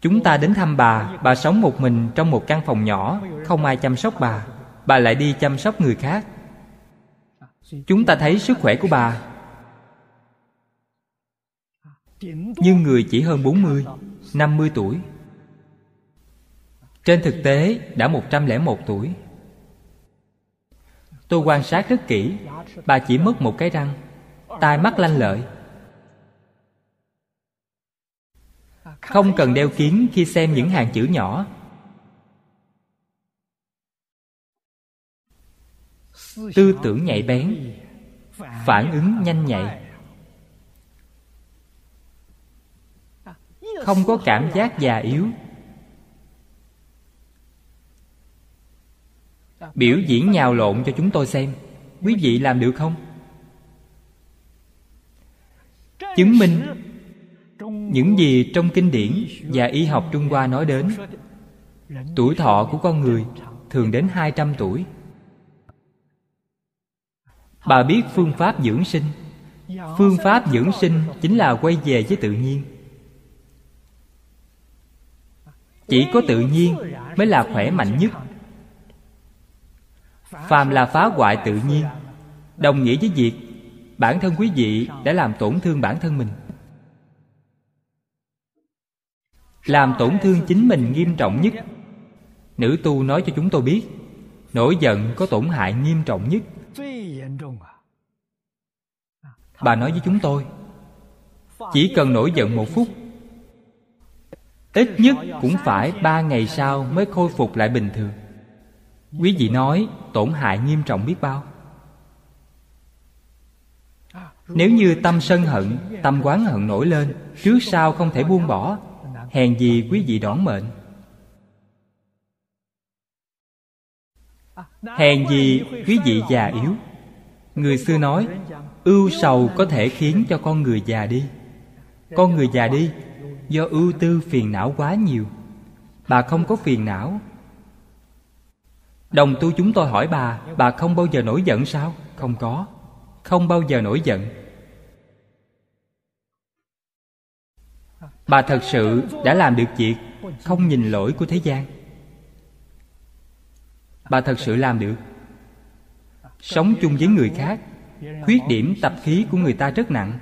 Chúng ta đến thăm bà bà sống một mình trong một căn phòng nhỏ, không ai chăm sóc bà. Bà lại đi chăm sóc người khác. Chúng ta thấy sức khỏe của bà nhưng người chỉ hơn 40, 50 tuổi. Trên thực tế đã 101 tuổi. Tôi quan sát rất kỹ Bà chỉ mất một cái răng Tai mắt lanh lợi. Không cần đeo kiến khi xem những hàng chữ nhỏ. Tư tưởng nhạy bén Phản ứng nhanh nhạy. Không có cảm giác già yếu. Biểu diễn nhào lộn cho chúng tôi xem. Quý vị làm được không? Chứng minh những gì trong kinh điển và y học Trung Hoa nói đến. Tuổi thọ của con người thường đến 200 tuổi. Bà biết phương pháp dưỡng sinh. Phương pháp dưỡng sinh chính là quay về với tự nhiên chỉ có tự nhiên mới là khỏe mạnh nhất. Phàm là phá hoại tự nhiên, đồng nghĩa với việc bản thân quý vị đã làm tổn thương bản thân mình. Làm tổn thương chính mình nghiêm trọng nhất. Nữ tu nói cho chúng tôi biết, nổi giận có tổn hại nghiêm trọng nhất. Bà nói với chúng tôi, chỉ cần nổi giận một phút ít nhất cũng phải ba ngày sau mới khôi phục lại bình thường. Quý vị nói tổn hại nghiêm trọng biết bao. Nếu như tâm sân hận, tâm quán hận nổi lên, trước sau không thể buông bỏ, hèn gì quý vị đón mệnh? Hèn gì quý vị già yếu? Người xưa nói, ưu sầu có thể khiến cho con người già đi. Con người già đi do ưu tư phiền não quá nhiều. Bà không có phiền não. Đồng tu chúng tôi hỏi bà bà không bao giờ nổi giận sao? Không có. Không bao giờ nổi giận. Bà thật sự đã làm được việc không nhìn lỗi của thế gian. Bà thật sự làm được. Sống chung với người khác, khuyết điểm tập khí của người ta rất nặng.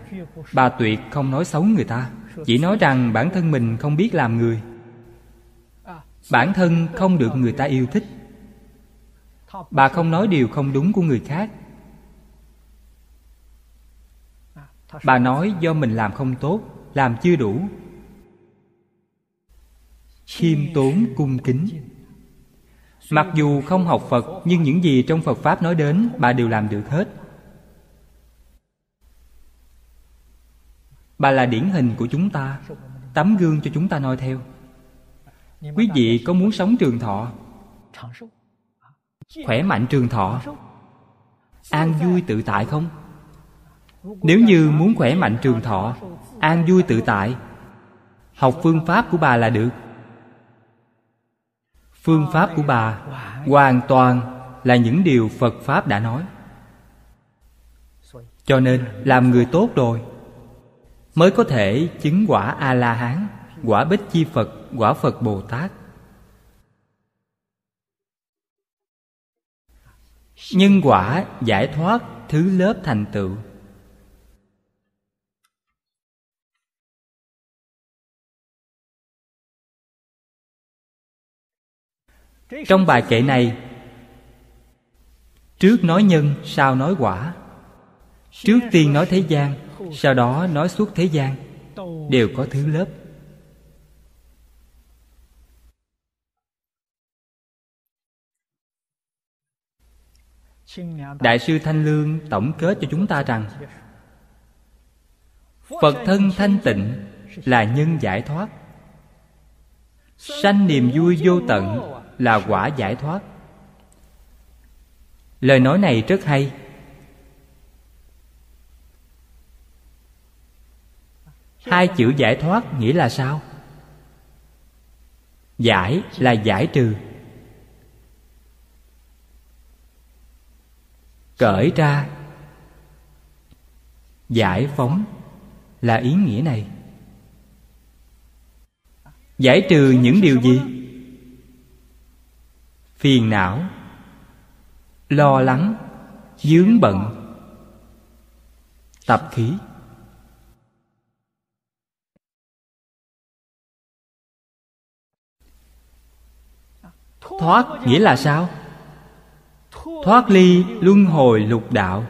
Bà tuyệt không nói xấu người ta chỉ nói rằng bản thân mình không biết làm người. Bản thân không được người ta yêu thích. Bà không nói điều không đúng của người khác. Bà nói do mình làm không tốt, làm chưa đủ. Khiêm tốn, cung kính. Mặc dù không học phật, nhưng những gì trong phật pháp nói đến, bà đều làm được hết. Bà là điển hình của chúng ta, tấm gương cho chúng ta noi theo. Quý vị có muốn sống trường thọ? Khỏe mạnh trường thọ. An vui tự tại không? Nếu như muốn khỏe mạnh trường thọ, an vui tự tại, học phương pháp của bà là được. Phương pháp của bà hoàn toàn là những điều phật pháp đã nói. Cho nên làm người tốt rồi mới có thể chứng quả a la hán quả bích chi phật, quả phật bồ tát. Nhân quả giải thoát thứ lớp thành tựu. Trong bài kệ này, trước nói nhân, sau nói quả. Trước tiên nói thế gian sau đó nói suốt thế gian. Đều có thứ lớp. Đại sư thanh lương tổng kết cho chúng ta rằng, phật thân thanh tịnh là nhân giải thoát. Sanh niềm vui vô tận là quả giải thoát. Lời nói này rất hay. Hai chữ giải thoát nghĩa là sao? Giải là giải trừ. Cởi ra. Giải phóng là ý nghĩa này. Giải trừ những điều gì? Phiền não, lo lắng, dướng bận, tập khí. Thoát nghĩa là sao? Thoát ly luân hồi lục đạo.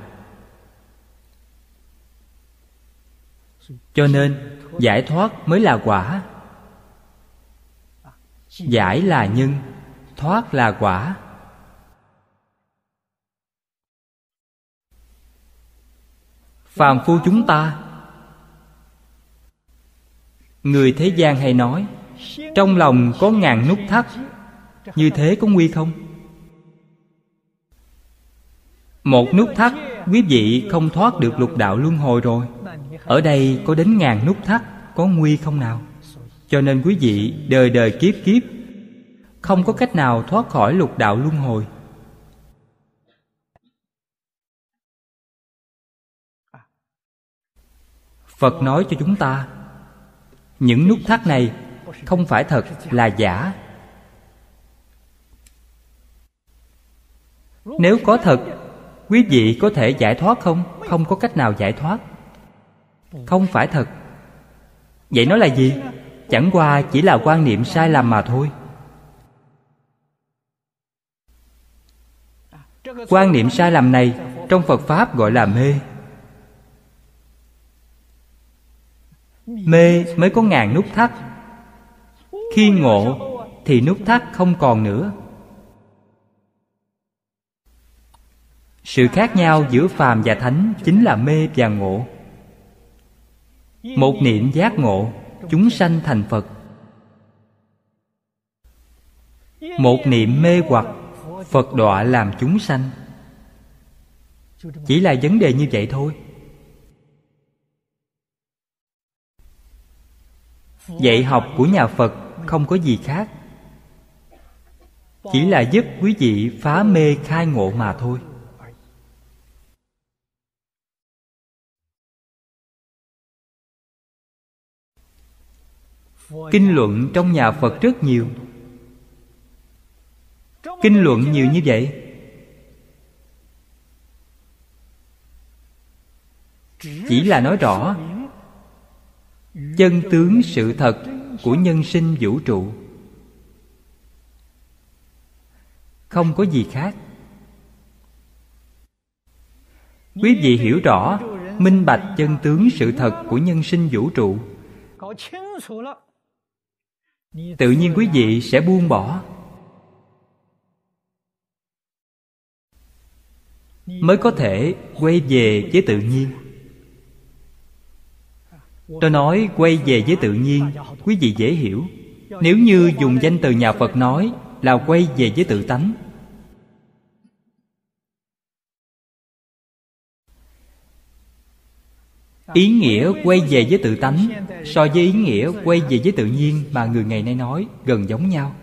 Cho nên, giải thoát mới là quả. Giải là nhân, thoát là quả. Phàm phu chúng ta. Người thế gian hay nói, trong lòng có ngàn nút thắt như thế có nguy không? Một nút thắt, quý vị không thoát được lục đạo luân hồi rồi. Ở đây có đến ngàn nút thắt, có nguy không nào? Cho nên quý vị đời đời kiếp kiếp, không có cách nào thoát khỏi lục đạo luân hồi. Phật nói cho chúng ta, những nút thắt này không phải thật, là giả. Nếu có thật, quý vị có thể giải thoát không? Không có cách nào giải thoát. Không phải thật. Vậy nó là gì? Chẳng qua chỉ là quan niệm sai lầm mà thôi. Quan niệm sai lầm này trong phật pháp gọi là mê. Mê mới có ngàn nút thắt. Khi ngộ thì nút thắt không còn nữa. Sự khác nhau giữa phàm và thánh chính là mê và ngộ. Một niệm giác ngộ, chúng sanh thành phật. Một niệm mê hoặc, phật đọa làm chúng sanh. Chỉ là vấn đề như vậy thôi. Dạy học của nhà phật không có gì khác. Chỉ là giúp quý vị phá mê khai ngộ mà thôi. Kinh luận trong nhà phật rất nhiều. Kinh luận nhiều như vậy. Chỉ là nói rõ, chân tướng sự thật của nhân sinh vũ trụ. Không có gì khác. Quý vị hiểu rõ, minh bạch chân tướng sự thật của nhân sinh vũ trụ tự nhiên quý vị sẽ buông bỏ. Mới có thể quay về với tự nhiên. Tôi nói quay về với tự nhiên, quý vị dễ hiểu. Nếu như dùng danh từ nhà phật nói là quay về với tự tánh ý nghĩa quay về với tự tánh so với ý nghĩa quay về với tự nhiên mà người ngày nay nói gần giống nhau.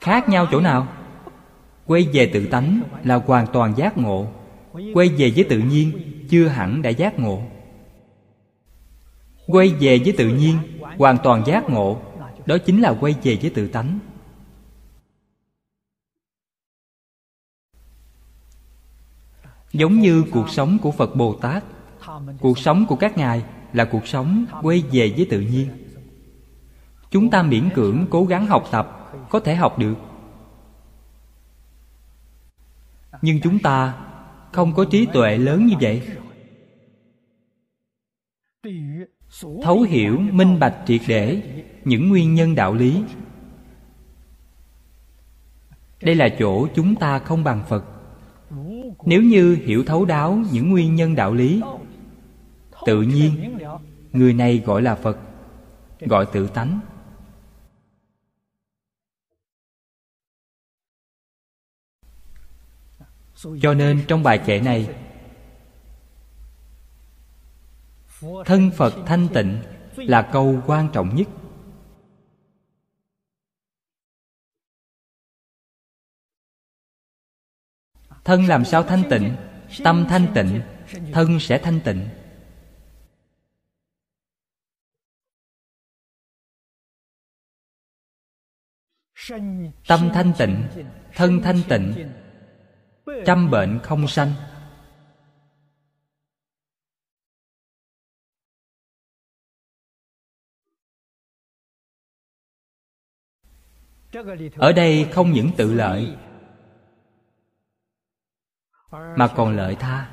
Khác nhau chỗ nào? Quay về tự tánh là hoàn toàn giác ngộ. Quay về với tự nhiên chưa hẳn đã giác ngộ. Quay về với tự nhiên hoàn toàn giác ngộ, đó chính là quay về với tự tánh. Giống như cuộc sống của phật bồ tát, cuộc sống của các ngài là cuộc sống quay về với tự nhiên. Chúng ta miễn cưỡng cố gắng học tập, có thể học được. Nhưng chúng ta không có trí tuệ lớn như vậy. Thấu hiểu, minh bạch triệt để những nguyên nhân đạo lý. Đây là chỗ chúng ta không bằng phật nếu như hiểu thấu đáo những nguyên nhân đạo lý, tự nhiên, người này gọi là phật, gọi tự tánh. Cho nên trong bài kệ này, thân phật thanh tịnh là câu quan trọng nhất. Thân làm sao thanh tịnh, tâm thanh tịnh, thân sẽ thanh tịnh. Tâm thanh tịnh, thân thanh tịnh trăm bệnh không sanh. Ở đây không những tự lợi mà còn lợi tha.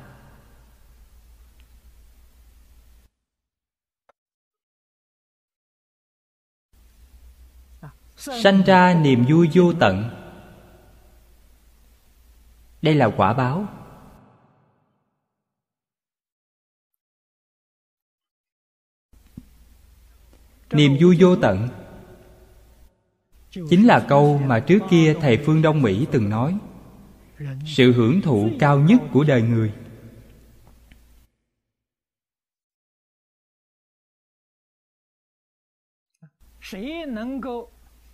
Sanh ra niềm vui vô tận. Đây là quả báo. Niềm vui vô tận. Chính là câu mà trước kia thầy phương đông mỹ từng nói sự hưởng thụ cao nhất của đời người.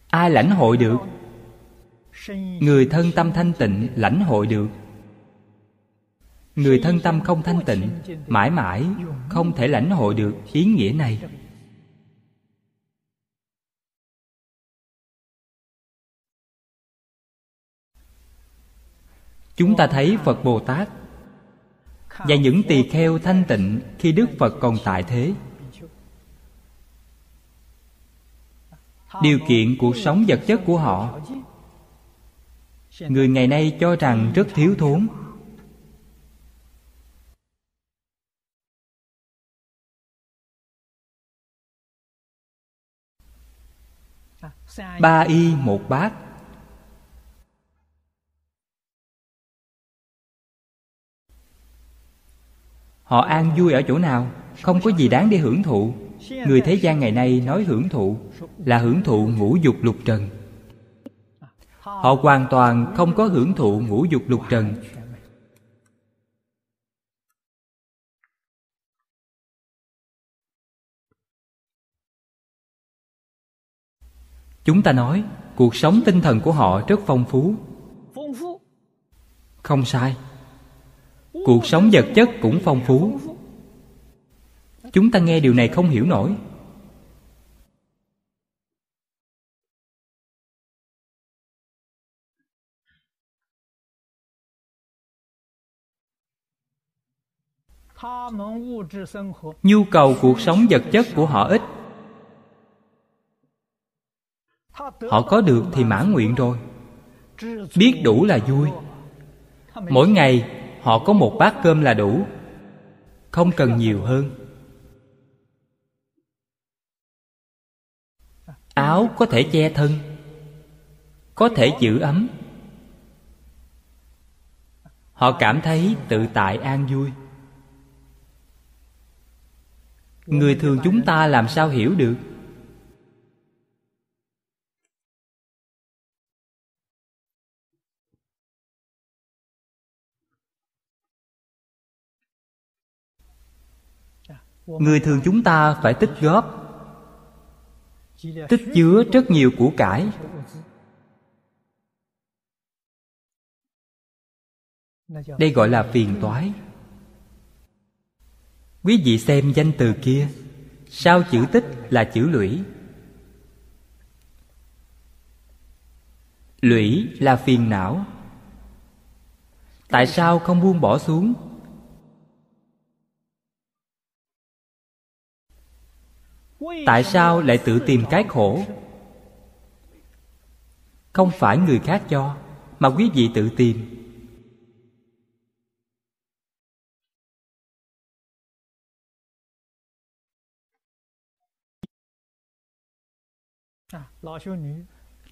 Ai lãnh hội được? Người thân tâm thanh tịnh lãnh hội được. Người thân tâm không thanh tịnh, mãi mãi không thể lãnh hội được ý nghĩa này. Chúng ta thấy phật bồ tát. Và những tỳ kheo thanh tịnh khi đức phật còn tại thế. Điều kiện cuộc sống vật chất của họ. Người ngày nay cho rằng rất thiếu thốn. Ba y một bát. Họ an vui ở chỗ nào? Không có gì đáng để hưởng thụ. Người thế gian ngày nay nói hưởng thụ là hưởng thụ ngũ dục lục trần. Họ hoàn toàn không có hưởng thụ ngũ dục lục trần. Chúng ta nói, cuộc sống tinh thần của họ rất phong phú. Không sai cuộc sống vật chất cũng phong phú. Chúng ta nghe điều này không hiểu nổi. Nhu cầu cuộc sống vật chất của họ ít. Họ có được thì mãn nguyện rồi. Biết đủ là vui. Mỗi ngày họ có một bát cơm là đủ. Không cần nhiều hơn. Áo có thể che thân. Có thể giữ ấm. Họ cảm thấy tự tại an vui. Người thường chúng ta làm sao hiểu được? Người thường chúng ta phải tích góp, tích chứa rất nhiều của cải. Đây gọi là phiền toái. Quý vị xem danh từ kia sau chữ tích là chữ lũy? Lũy là phiền não. Tại sao không buông bỏ xuống? Tại sao lại tự tìm cái khổ? Không phải người khác cho, mà quý vị tự tìm.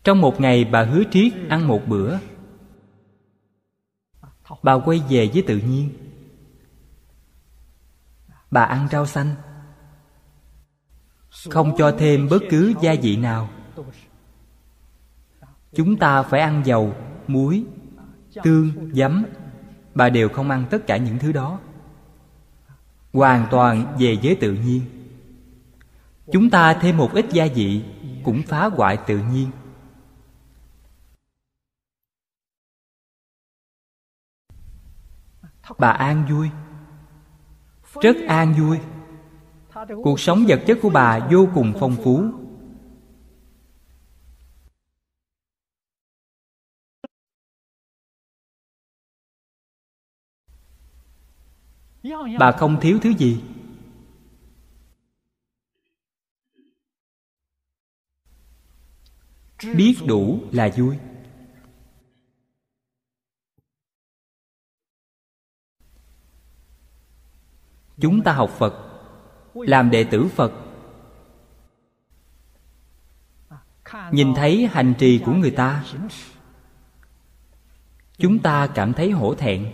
Trong một ngày bà hứa triết ăn một bữa. Bà quay về với tự nhiên. Bà ăn rau xanh không cho thêm bất cứ gia vị nào. Chúng ta phải ăn dầu, muối, tương, giấm. Bà đều không ăn tất cả những thứ đó. Hoàn toàn về với tự nhiên. Chúng ta thêm một ít gia vị cũng phá hoại tự nhiên. Bà an vui. Rất an vui cuộc sống vật chất của bà vô cùng phong phú. Bà không thiếu thứ gì. Biết đủ là vui. Chúng ta học phật làm đệ tử phật. Nhìn thấy hành trì của người ta, chúng ta cảm thấy hổ thẹn.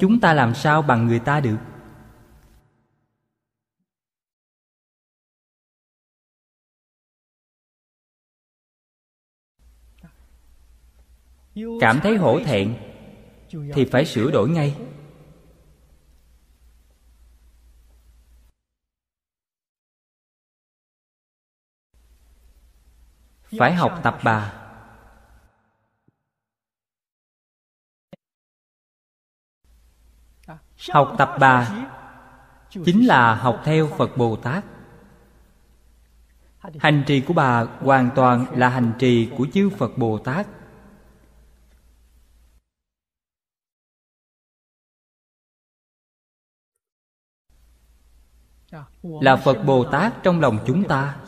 Chúng ta làm sao bằng người ta được? Cảm thấy hổ thẹn thì phải sửa đổi ngay. Phải học tập bà. Học tập bà Chính là học theo Phật Bồ Tát. Hành trì của bà hoàn toàn là hành trì của chư Phật Bồ Tát. Là Phật Bồ Tát trong lòng chúng ta.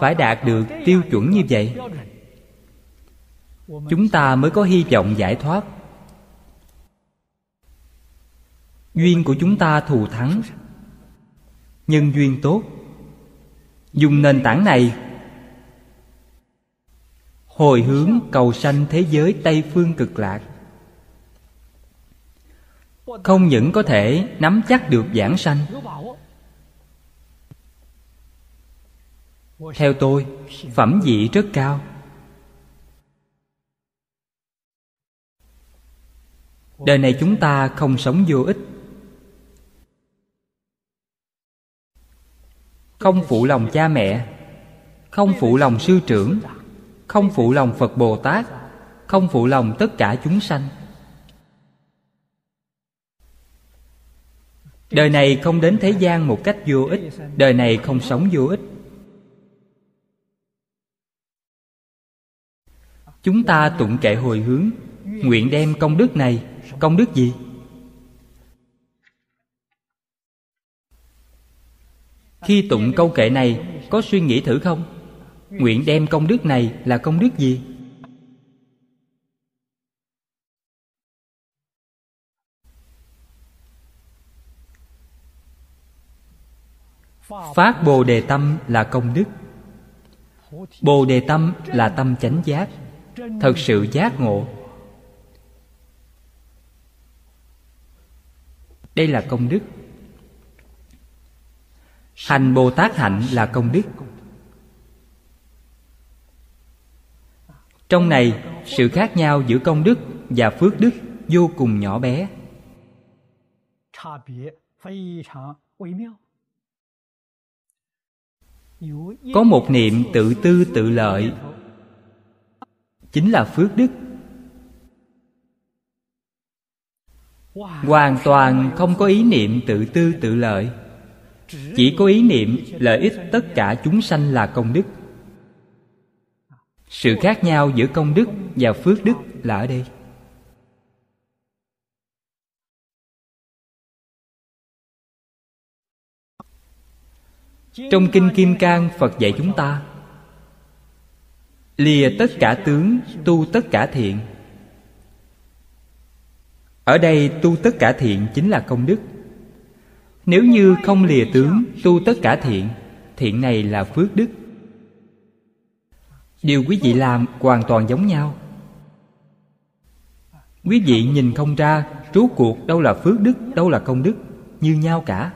Phải đạt được tiêu chuẩn như vậy. Chúng ta mới có hy vọng giải thoát. Duyên của chúng ta thù thắng, nhân duyên tốt. Dùng nền tảng này, hồi hướng cầu sanh thế giới tây phương cực lạc. Không những có thể nắm chắc được giảng sanh theo tôi, phẩm vị rất cao. Đời này chúng ta không sống vô ích. Không phụ lòng cha mẹ, không phụ lòng sư trưởng, không phụ lòng phật bồ tát, không phụ lòng tất cả chúng sanh. Đời này không đến thế gian một cách vô ích, đời này không sống vô ích. Chúng ta tụng kệ hồi hướng. Nguyện đem công đức này. Công đức gì? Khi tụng câu kệ này, có suy nghĩ thử không? Nguyện đem công đức này là công đức gì? Phát bồ đề tâm là công đức. Bồ đề tâm là tâm chánh giác thật sự giác ngộ. Đây là công đức. Hành bồ tát hạnh là công đức. Trong này, sự khác nhau giữa công đức và phước đức vô cùng nhỏ bé. Có một niệm tự tư tự lợi chính là phước đức. Hoàn toàn không có ý niệm tự tư tự lợi. Chỉ có ý niệm lợi ích tất cả chúng sanh là công đức. Sự khác nhau giữa công đức và phước đức là ở đây. Trong kinh kim cang, phật dạy chúng ta lìa tất cả tướng, tu tất cả thiện. Ở đây tu tất cả thiện chính là công đức. Nếu như không lìa tướng, tu tất cả thiện thiện này là phước đức. Điều quý vị làm hoàn toàn giống nhau. Quý vị nhìn không ra trú cuộc đâu là phước đức, đâu là công đức, như nhau cả.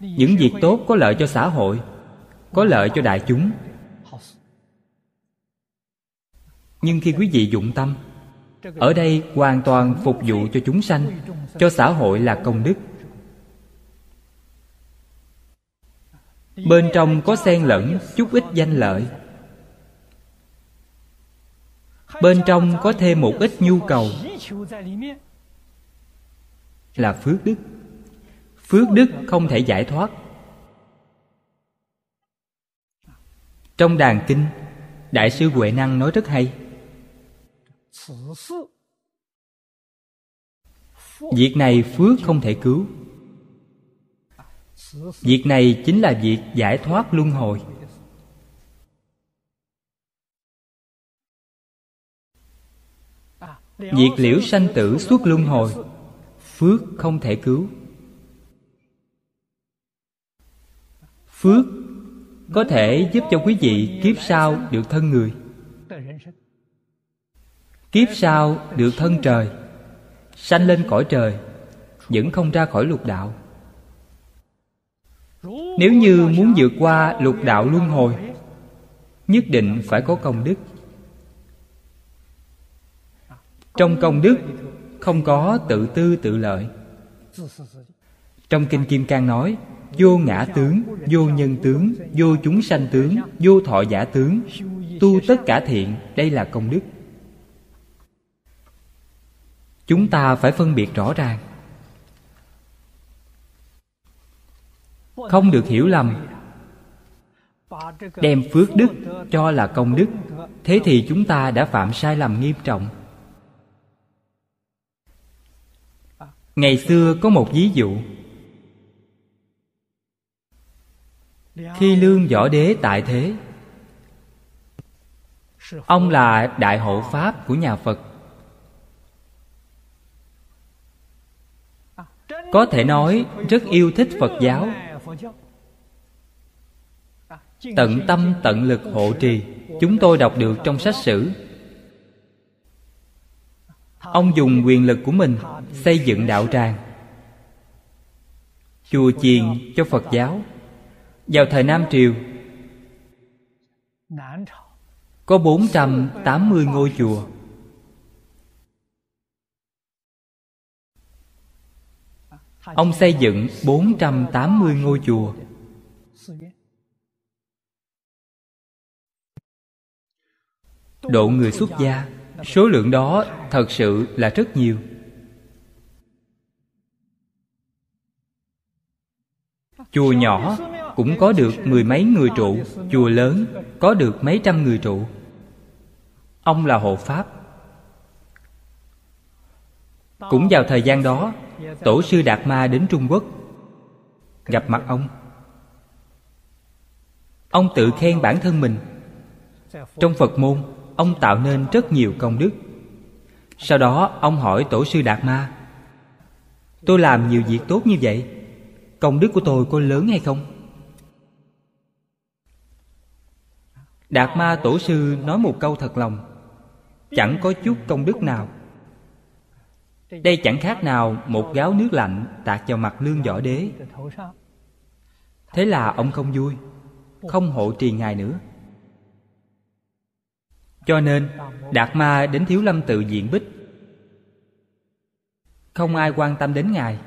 Những việc tốt có lợi cho xã hội, có lợi cho đại chúng. Nhưng khi quý vị dụng tâm, ở đây hoàn toàn phục vụ cho chúng sanh, cho xã hội là công đức. Bên trong có xen lẫn chút ít danh lợi. Bên trong có thêm một ít nhu cầu, là phước đức. Phước đức không thể giải thoát. Trong đàn kinh, đại sư huệ năng nói rất hay việc này phước không thể cứu. Việc này chính là việc giải thoát luân hồi. Việc liễu sanh tử suốt luân hồi, Phước không thể cứu. Phước có thể giúp cho quý vị kiếp sau được thân người. Kiếp sau được thân trời, Sanh lên cõi trời, Vẫn không ra khỏi lục đạo. Nếu như muốn vượt qua lục đạo luân hồi, Nhất định phải có công đức. Trong công đức không có tự tư tự lợi. Trong kinh kim cang nói, vô ngã tướng, vô nhân tướng, vô chúng sanh tướng, vô thọ giả tướng, tu tất cả thiện, đây là công đức chúng ta phải phân biệt rõ ràng. Không được hiểu lầm. Đem phước đức cho là công đức, thế thì chúng ta đã phạm sai lầm nghiêm trọng. Ngày xưa có một ví dụ. Khi lương võ đế tại thế, ông là đại hộ pháp của nhà phật. Có thể nói, rất yêu thích phật giáo. Tận tâm, tận lực hộ trì, chúng tôi đọc được trong sách sử. Ông dùng quyền lực của mình xây dựng đạo tràng, chùa chiền cho phật giáo. Vào thời nam triều, có 480 ngôi chùa. Ông xây dựng 480 ngôi chùa. Độ người xuất gia, Số lượng đó thật sự là rất nhiều. Chùa nhỏ cũng có được mười mấy người trụ, Chùa lớn có được mấy trăm người trụ. Ông là hộ pháp. Cũng vào thời gian đó Tổ sư Đạt Ma đến Trung Quốc. Gặp mặt ông. Ông tự khen bản thân mình. Trong Phật môn, Ông tạo nên rất nhiều công đức. Sau đó, ông hỏi Tổ sư Đạt Ma, Tôi làm nhiều việc tốt như vậy, Công đức của tôi có lớn hay không? Đạt Ma Tổ sư nói một câu thật lòng, Chẳng có chút công đức nào đây chẳng khác nào một gáo nước lạnh tạt vào mặt lương võ đế. Thế là ông không vui, không hộ trì ngài nữa. Cho nên, đạt ma đến thiếu lâm tự diện bích. Không ai quan tâm đến ngài.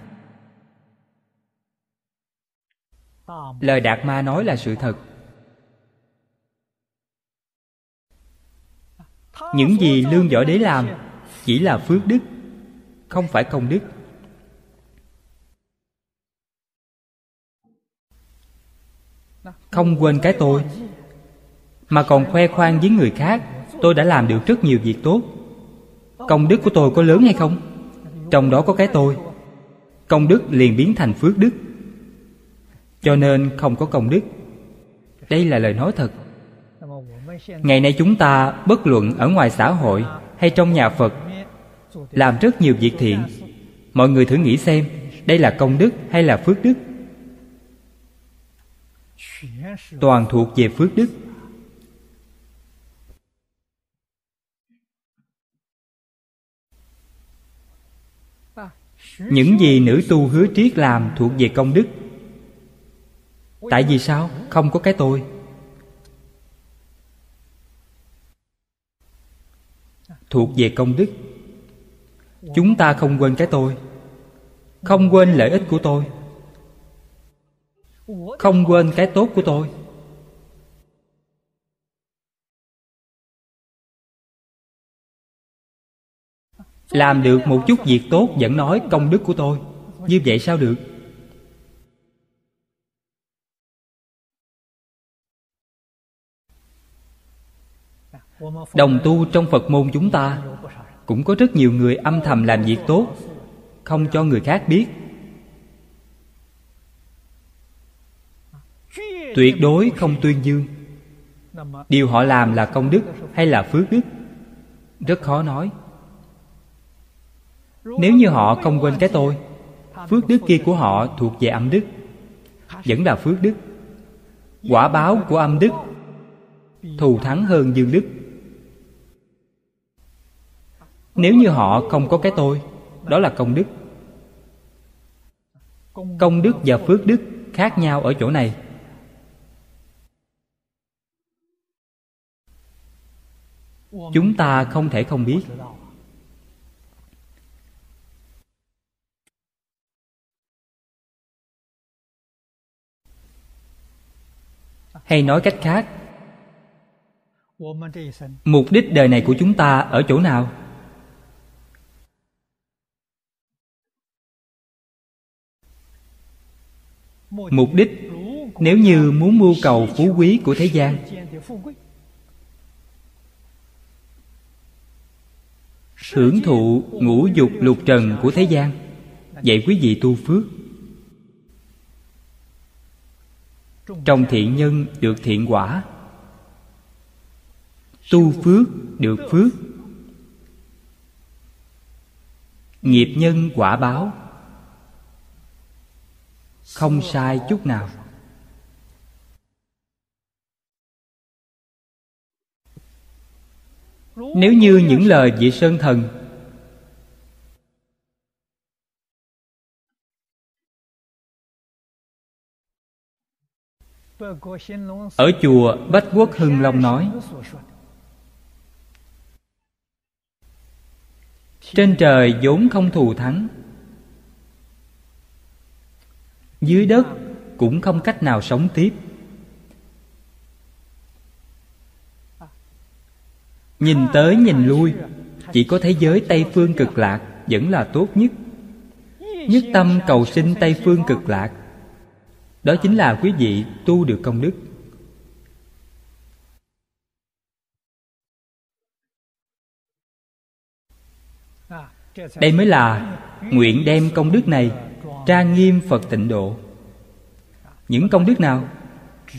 Lời đạt ma nói là sự thật. Những gì lương võ đế làm chỉ là phước đức không phải công đức không quên cái tôi, mà còn khoe khoang với người khác, tôi đã làm được rất nhiều việc tốt. Công đức của tôi có lớn hay không? Trong đó có cái tôi. Công đức liền biến thành phước đức. Cho nên không có công đức. Đây là lời nói thật. Ngày nay chúng ta bất luận ở ngoài xã hội hay trong nhà phật làm rất nhiều việc thiện. Mọi người thử nghĩ xem, đây là công đức hay là phước đức? Toàn thuộc về phước đức. Những gì nữ tu hứa triết làm thuộc về công đức. Tại vì sao? Không có cái tôi. Thuộc về công đức chúng ta không quên cái tôi. Không quên lợi ích của tôi. Không quên cái tốt của tôi. Làm được một chút việc tốt vẫn nói công đức của tôi. Như vậy sao được? Đồng tu trong phật môn chúng ta cũng có rất nhiều người âm thầm làm việc tốt, không cho người khác biết. Tuyệt đối không tuyên dương. Điều họ làm là công đức hay là phước đức? Rất khó nói. Nếu như họ không quên cái tôi, phước đức kia của họ thuộc về âm đức, vẫn là phước đức. Quả báo của âm đức thù thắng hơn dương đức nếu như họ không có cái tôi, đó là công đức. Công đức và phước đức khác nhau ở chỗ này. Chúng ta không thể không biết. Hay nói cách khác, mục đích đời này của chúng ta ở chỗ nào? Mục đích, nếu như muốn mưu cầu phú quý của thế gian, hưởng thụ ngũ dục lục trần của thế gian, vậy quý vị tu phước. Trong thiện nhân được thiện quả, tu phước được phước. Nghiệp nhân quả báo không sai chút nào. Nếu như những lời vị sơn thần ở chùa bách quốc hưng long nói, trên trời vốn không thù thắng dưới đất cũng không cách nào sống tiếp. Nhìn tới nhìn lui, chỉ có thế giới tây phương cực lạc vẫn là tốt nhất. Nhất tâm cầu sinh tây phương cực lạc, đó chính là quý vị tu được công đức. Đây mới là nguyện đem công đức này trang nghiêm phật tịnh độ. Những công đức nào?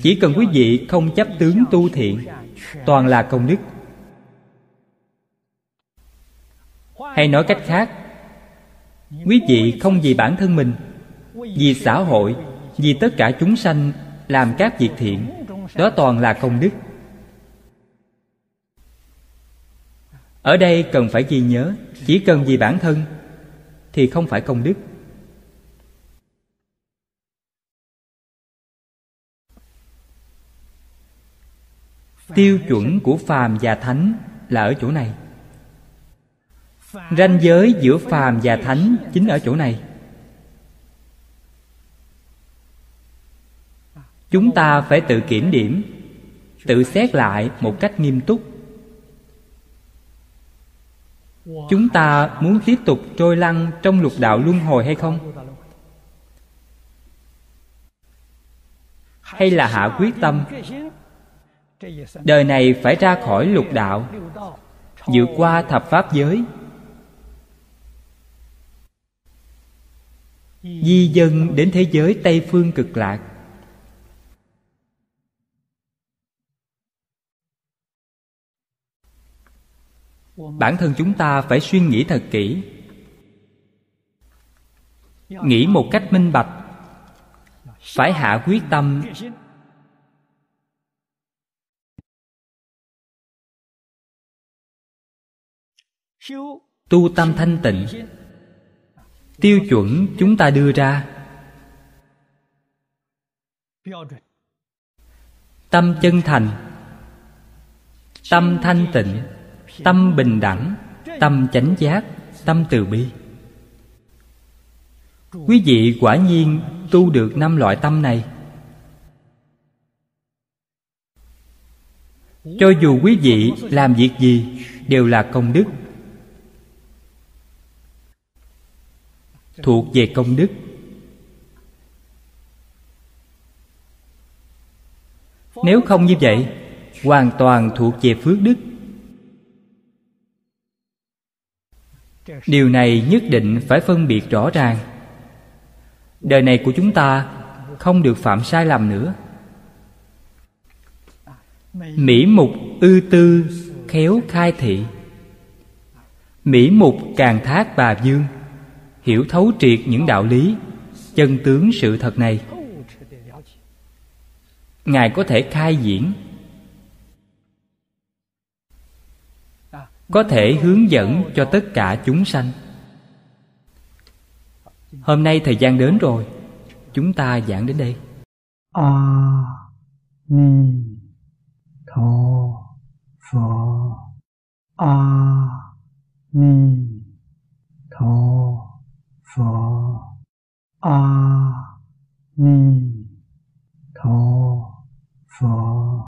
Chỉ cần quý vị không chấp tướng tu thiện, toàn là công đức. Hay nói cách khác, quý vị không vì bản thân mình, vì xã hội, vì tất cả chúng sanh làm các việc thiện, đó toàn là công đức. Ở đây cần phải ghi nhớ, chỉ cần vì bản thân thì không phải công đức. Tiêu chuẩn của phàm và thánh là ở chỗ này. Ranh giới giữa phàm và thánh chính ở chỗ này. Chúng ta phải tự kiểm điểm, tự xét lại một cách nghiêm túc. Chúng ta muốn tiếp tục trôi lăn trong lục đạo luân hồi hay không? Hay là hạ quyết tâm? Đời này phải ra khỏi lục đạo, vượt qua thập pháp giới. Di dân đến thế giới tây phương cực lạc. Bản thân chúng ta phải suy nghĩ thật kỹ. Nghĩ một cách minh bạch. Phải hạ quyết tâm tu tâm thanh tịnh. Tiêu chuẩn chúng ta đưa ra. Tâm chân thành. Tâm thanh tịnh. Tâm bình đẳng. Tâm chánh giác. Tâm từ bi. Quý vị quả nhiên tu được năm loại tâm này. Cho dù quý vị làm việc gì đều là công đức. Thuộc về công đức. Nếu không như vậy, hoàn toàn thuộc về phước đức. Điều này nhất định phải phân biệt rõ ràng. Đời này của chúng ta không được phạm sai lầm nữa. Mỹ mục ư tư khéo khai thị. Mỹ mục càng thác bà dương hiểu thấu triệt những đạo lý chân tướng sự thật này. Ngài có thể khai diễn có thể hướng dẫn cho tất cả chúng sanh. Hôm nay thời gian đến rồi chúng ta giảng đến đây. A ni tho pho, a ni tho 佛阿弥陀佛。